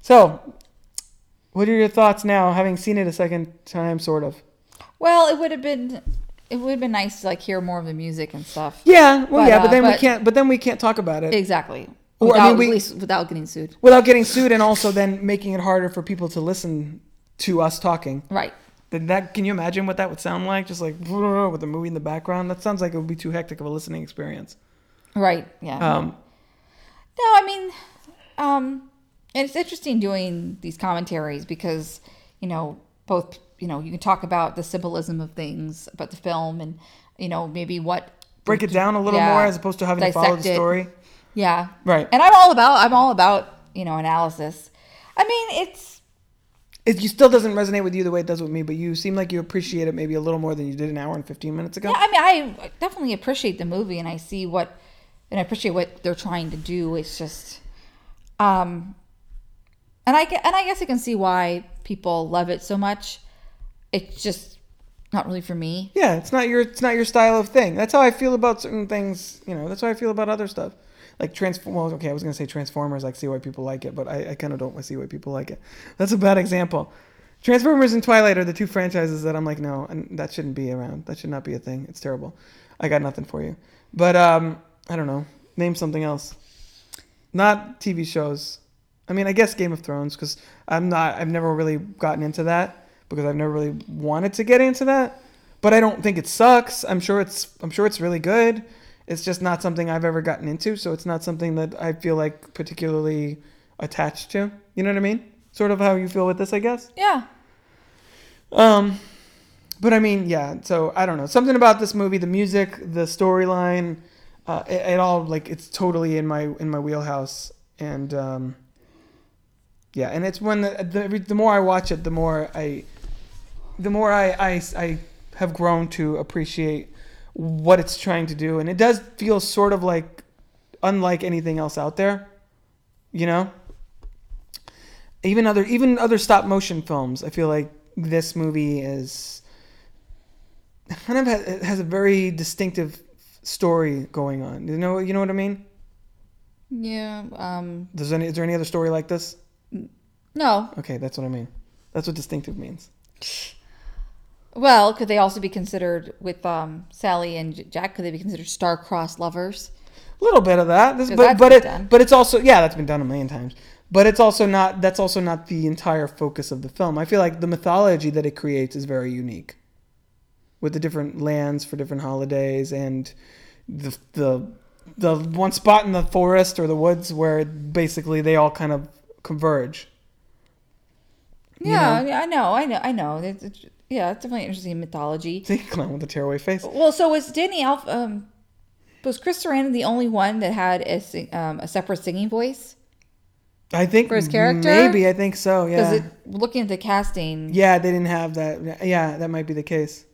So, what are your thoughts now, having seen it a second time, sort of? Well, it would have been it would have been nice to like hear more of the music and stuff. Yeah, well, But, yeah, but uh, then we can't. But then we can't talk about it Exactly. Or, I Without, mean, we- at least without getting sued. without getting sued, and also then making it harder for people to listen to us talking. Right. Then that can you imagine what that would sound like? Just like with the movie in the background. That sounds like it would be too hectic of a listening experience. Right. Yeah. Um, No, I mean, um, and it's interesting doing these commentaries because you know both you know you can talk about the symbolism of things about the film and you know maybe what break it down a little Yeah. more as opposed to having to follow the story. yeah Right. and I'm all about I'm all about you know analysis. I mean it's It still doesn't resonate with you the way it does with me, but you seem like you appreciate it maybe a little more than you did an hour and fifteen minutes ago. yeah I mean I definitely appreciate the movie and I see what and I appreciate what they're trying to do. It's just um and I and I guess I can see why people love it so much. It's just not really for me. Yeah, it's not your it's not your style of thing. That's how I feel about certain things. You know, that's how I feel about other stuff. Like transform. Well, okay, I was gonna say Transformers. Like, see why people like it, but I, I kind of don't see why people like it. That's a bad example. Transformers and Twilight are the two franchises that I'm like, no, and that shouldn't be around. That should not be a thing. It's terrible. I got nothing for you. But um, I don't know. Name something else. Not TV shows. I mean, I guess Game of Thrones because I'm not. I've never really gotten into that because I've never really wanted to get into that. But I don't think it sucks. I'm sure it's. I'm sure it's really good. It's just not something I've ever gotten into, so it's not something that I feel like particularly attached to. You know what I mean? Sort of how you feel with this, I guess. Yeah. Um, but I mean, yeah. So I don't know. Something about this movie, the music, the storyline, uh, it, it all like it's totally in my in my wheelhouse. And um, yeah, and it's when the, the the more I watch it, the more I, the more I I I have grown to appreciate what it's trying to do, and it does feel sort of like unlike anything else out there. You know. Even other even other stop motion films, I feel like this movie is kind of has, has a very distinctive story going on. You know, you know what I mean? Yeah. Um. Does any is there any other story like this? No. Okay, that's what I mean. That's what distinctive means. Well, could they also be considered with um, Sally and Jack? Could they be considered star-crossed lovers? A little bit of that, This- but but it done. but it's also yeah, that's been done a million times. But it's also not that's also not the entire focus of the film. I feel like the mythology that it creates is very unique, with the different lands for different holidays and the the the one spot in the forest or the woods where basically they all kind of converge. You Yeah, know? yeah, I know, I know, I know. It's, it's- yeah, it's definitely interesting mythology. See, clown with a tearaway face. Well, so was Danny Alf? Um, was Chris Sarandon the only one that had a sing, um, a separate singing voice? I think For his character? maybe I think so. Yeah. Because looking at the casting, yeah, they didn't have that. Yeah, that might be the case.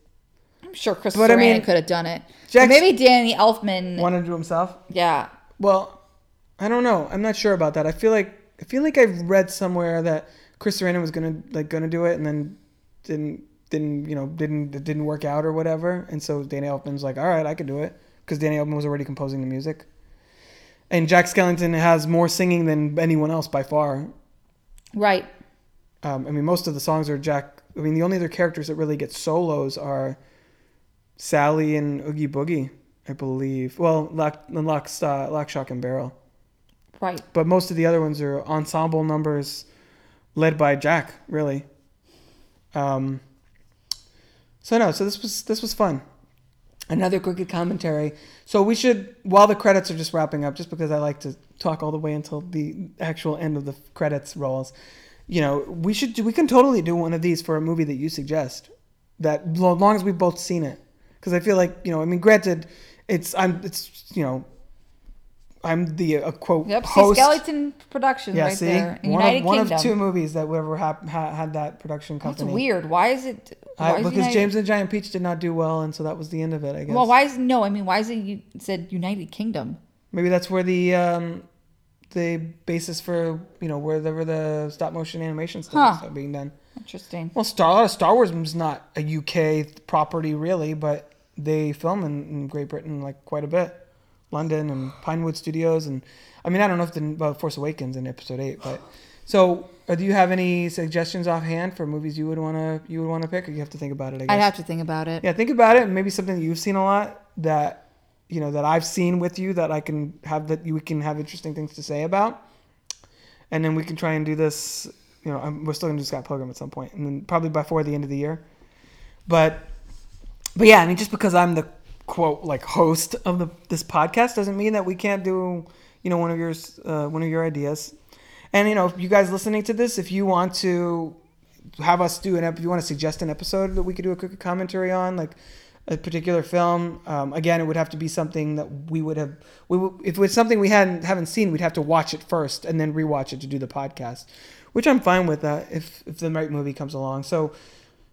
I'm sure Chris But I Sarandon mean, could have done it. Maybe Danny Elfman. Wanted to do himself. yeah, Well, I don't know. I'm not sure about that. I feel like I feel like I've read somewhere that Chris Sarandon was gonna like gonna do it and then didn't didn't you know didn't it didn't work out or whatever. And so Danny Elfman's like, all right, I can do it because Danny Elfman was already composing the music. And Jack Skellington has more singing than anyone else by far. right. Um, I mean, most of the songs are Jack. I mean, the only other characters that really get solos are Sally and Oogie Boogie, I believe. Well, Lock, Lock, uh, Lock, Shock, and Barrel. Right. but most of the other ones are ensemble numbers led by Jack, really. Um, so no, so this was this was fun. Another Crooked Commentary. So we should, while the credits are just wrapping up, just because I like to talk all the way until the actual end of the credits rolls. You know, we should do, we can totally do one of these for a movie that you suggest. That as long as we've both seen it, because I feel like you know, I mean, granted, it's I'm it's you know, I'm the uh, quote Yep. See. Skellington Productions Yeah, right see, there. one, United of, one Kingdom. of two movies that ever have ha- had that production company. That's weird. Why is it? Why I, is because United- James and Giant Peach did not do well, and so that was the end of it. I guess. Well, why is no? I mean, why is it you said United Kingdom? Maybe that's where the um, the basis for you know wherever the stop motion animation stuff Huh. is being done. Interesting. Well, Star a lot of Star Wars is not a UK property really, but they film in, in Great Britain like quite a bit, London and Pinewood Studios, and I mean I don't know if the well, Force Awakens in Episode Eight, but so uh, do you have any suggestions offhand for movies you would want to you would want to pick, or you have to think about it? I guess. I'd have to think about it. Yeah, think about it. Maybe something that you've seen a lot that you know that I've seen with you that I can have that you can have interesting things to say about, and then we can try and do this. You know, I'm, we're still gonna do Scott Pilgrim at some point, and then probably before the end of the year. But, but yeah, I mean, just because I'm the quote like host of the this podcast doesn't mean that we can't do you know one of yours uh, one of your ideas. And you know, if you guys listening to this, if you want to have us do an if you want to suggest an episode that we could do a quick commentary on, like a particular film. Um, again, it would have to be something that we would have. We if it was something we hadn't haven't seen, we'd have to watch it first and then rewatch it to do the podcast, which I'm fine with that if if the right movie comes along. So,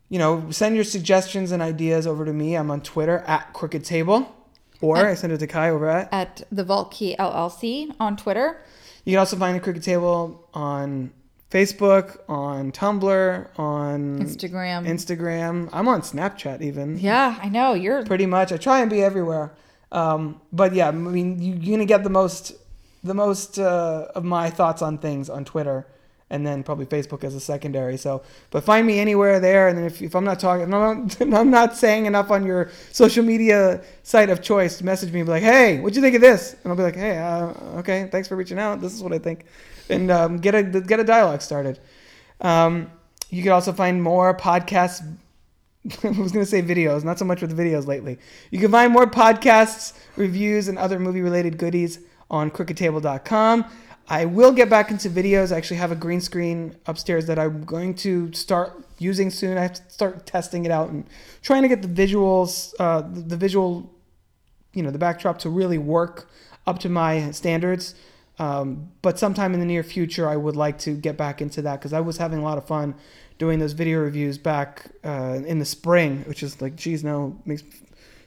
you know, send your suggestions and ideas over to me. I'm on Twitter at Crooked Table, or I send it to Kai over at. At the Vault Key LLC on Twitter. You can also find the Crooked Table on Facebook, on Tumblr, on Instagram. Instagram. I'm on Snapchat even. yeah, I know you're. Pretty much. I try and be everywhere. Um, but yeah, I mean, you, you're gonna get the most, the most uh, of my thoughts on things on Twitter, and then probably Facebook as a secondary. So, but find me anywhere there. And if, if I'm not talking, I'm not, I'm not saying enough on your social media site of choice, message me and be like, "Hey, what'd you think of this?" And I'll be like, "Hey, uh, okay, thanks for reaching out. This is what I think," and um, get a get a dialogue started. Um, you can also find more podcasts I was going to say videos, not so much with videos lately. You can find more podcasts, reviews, and other movie related goodies on crookedtable.com. I will get back into videos. I actually have a green screen upstairs that I'm going to start using soon. I have to start testing it out and trying to get the visuals, uh, the, visual, you know, the backdrop to really work up to my standards. Um, but sometime in the near future, I would like to get back into that because I was having a lot of fun doing those video reviews back uh, in the spring, which is like, geez, now makes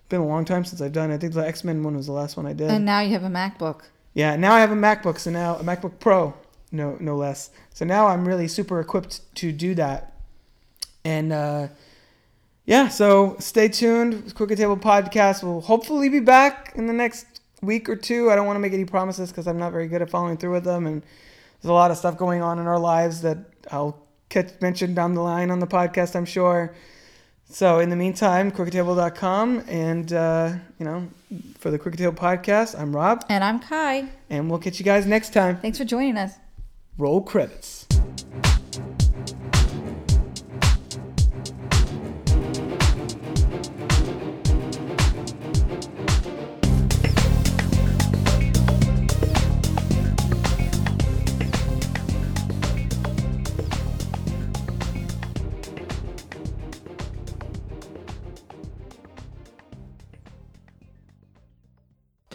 been a long time since I've done. I think the X Men one was the last one I did. And now you have a MacBook. Yeah, now I have a MacBook, so now a MacBook Pro, no no less. So now I'm really super equipped to do that. And uh, yeah, so stay tuned. Crooked Table Podcast will hopefully be back in the next week or two. I don't want to make any promises because I'm not very good at following through with them, and there's a lot of stuff going on in our lives that I'll catch mentioned down the line on the podcast. I'm sure. So in the meantime, crookedtable.com and uh, you know, for the Crooked Table podcast, I'm Rob, And I'm Kai. and we'll catch you guys next time. Thanks for joining us. Roll credits.